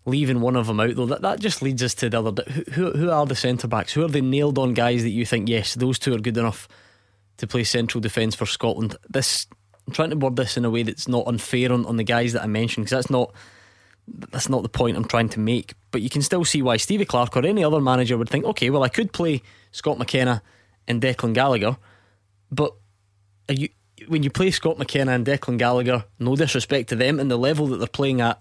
leaving one of them out though, that, that just leads us to the other. Who who are the centre backs? Who are the nailed on guys that you think yes, those two are good enough to play central defence for Scotland? This I'm trying to word this in a way that's not unfair on, on the guys that I mentioned because that's not that's not the point I'm trying to make. But you can still see why Stevie Clarke or any other manager would think, okay, well I could play Scott McKenna and Declan Gallagher, but you when you play Scott McKenna and Declan Gallagher, no disrespect to them and the level that they're playing at,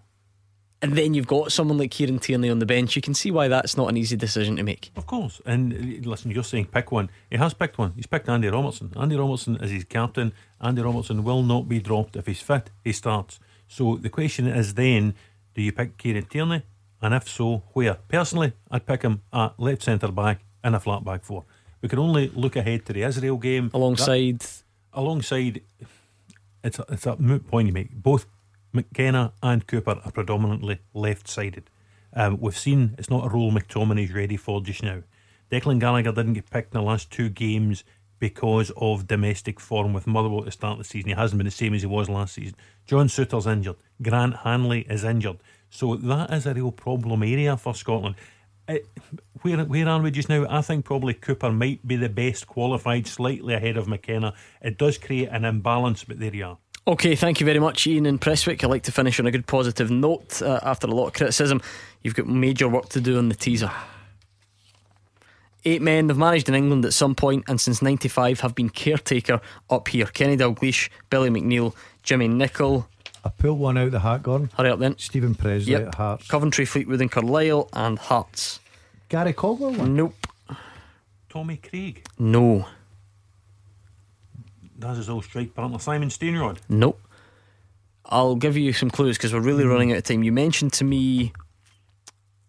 and then you've got someone like Kieran Tierney on the bench, you can see why that's not an easy decision to make. Of course. And uh, listen, you're saying pick one. He has picked one. He's picked Andy Robertson. Andy Robertson is his captain. Andy Robertson will not be dropped. If he's fit, he starts. So the question is then do you pick Kieran Tierney? And if so, where? Personally, I'd pick him at left centre back in a flat back four. We can only look ahead to the Israel game. Alongside. That, alongside, it's a, it's a moot point you make. Both McKenna and Cooper are predominantly left sided. Um, we've seen it's not a role McTominay's ready for just now. Declan Gallagher didn't get picked in the last two games because of domestic form with Motherwell to start of the season. He hasn't been the same as he was last season. John Souttar's injured. Grant Hanley is injured. So that is a real problem area for Scotland. It, where where are we just now? I think probably Cooper might be the best qualified, slightly ahead of McKenna. It does create an imbalance, but there you are. Okay, thank you very much, Ian and Prestwick. I like to finish on a good positive note uh, after a lot of criticism. You've got major work to do on the teaser. Eight men have managed in England at some point and since 95 have been caretaker up here. Kenny Dalglish, Billy McNeill, Jimmy Nicholl. I pulled one out the hat, Gordon. Hurry up then. Steven Pressley yep. at Hearts. Coventry, Fleetwood, and Carlisle, and Hearts. Gary Caldwell one? Nope. Tommy Craig? No. That's his old strike partner, Simon Stainrod? Nope. I'll give you some clues because we're really mm. running out of time. You mentioned to me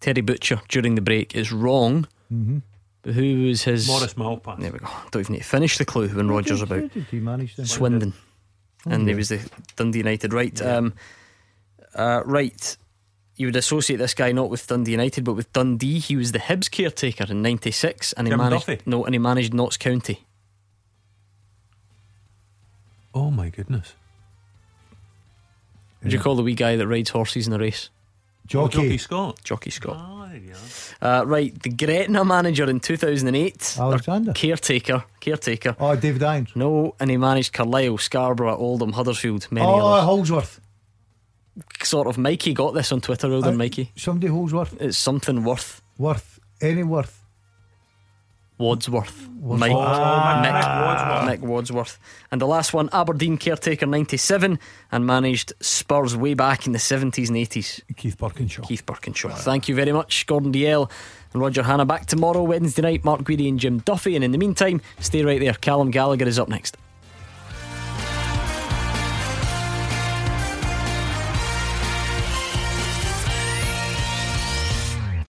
Terry Butcher during the break is wrong. Mm-hmm. But who was his. Maurice Malpas. There we go. Don't even need to finish the clue when Rogers about. Did he manage them? Swindon. and he yeah. was the Dundee United. Right, um, uh, right. You would associate this guy not with Dundee United, but with Dundee. He was the Hibs caretaker in '96, and he Jim managed Duffy? no, and he managed Notts County. Oh my goodness. Would you call the wee guy that rides horses in a race? Jockey. Oh, Jockey Scott. Jockey Scott. Ah, there you are. Uh, right, the Gretna manager in 2008. Alexander. Caretaker. Caretaker. Oh, David Irons. No, and he managed Carlisle, Scarborough, Oldham, Huddersfield, many Oh, others. Holsworth. Sort of Mikey got this on Twitter rather than Uh, Mikey. Somebody Holdsworth. It's something worth. Worth. Any worth. Wadsworth. Wadsworth. Mike, Oh, Mick, Mick Mick Wadsworth. And the last one, Aberdeen caretaker 97 and managed Spurs way back in the 70s and 80s. Keith Burkinshaw. Keith Burkinshaw. Thank you very much, Gordon Dalziel and Roger Hannah. Back tomorrow, Wednesday night. Mark Guidi and Jim Duffy. And in the meantime, stay right there. Callum Gallagher is up next.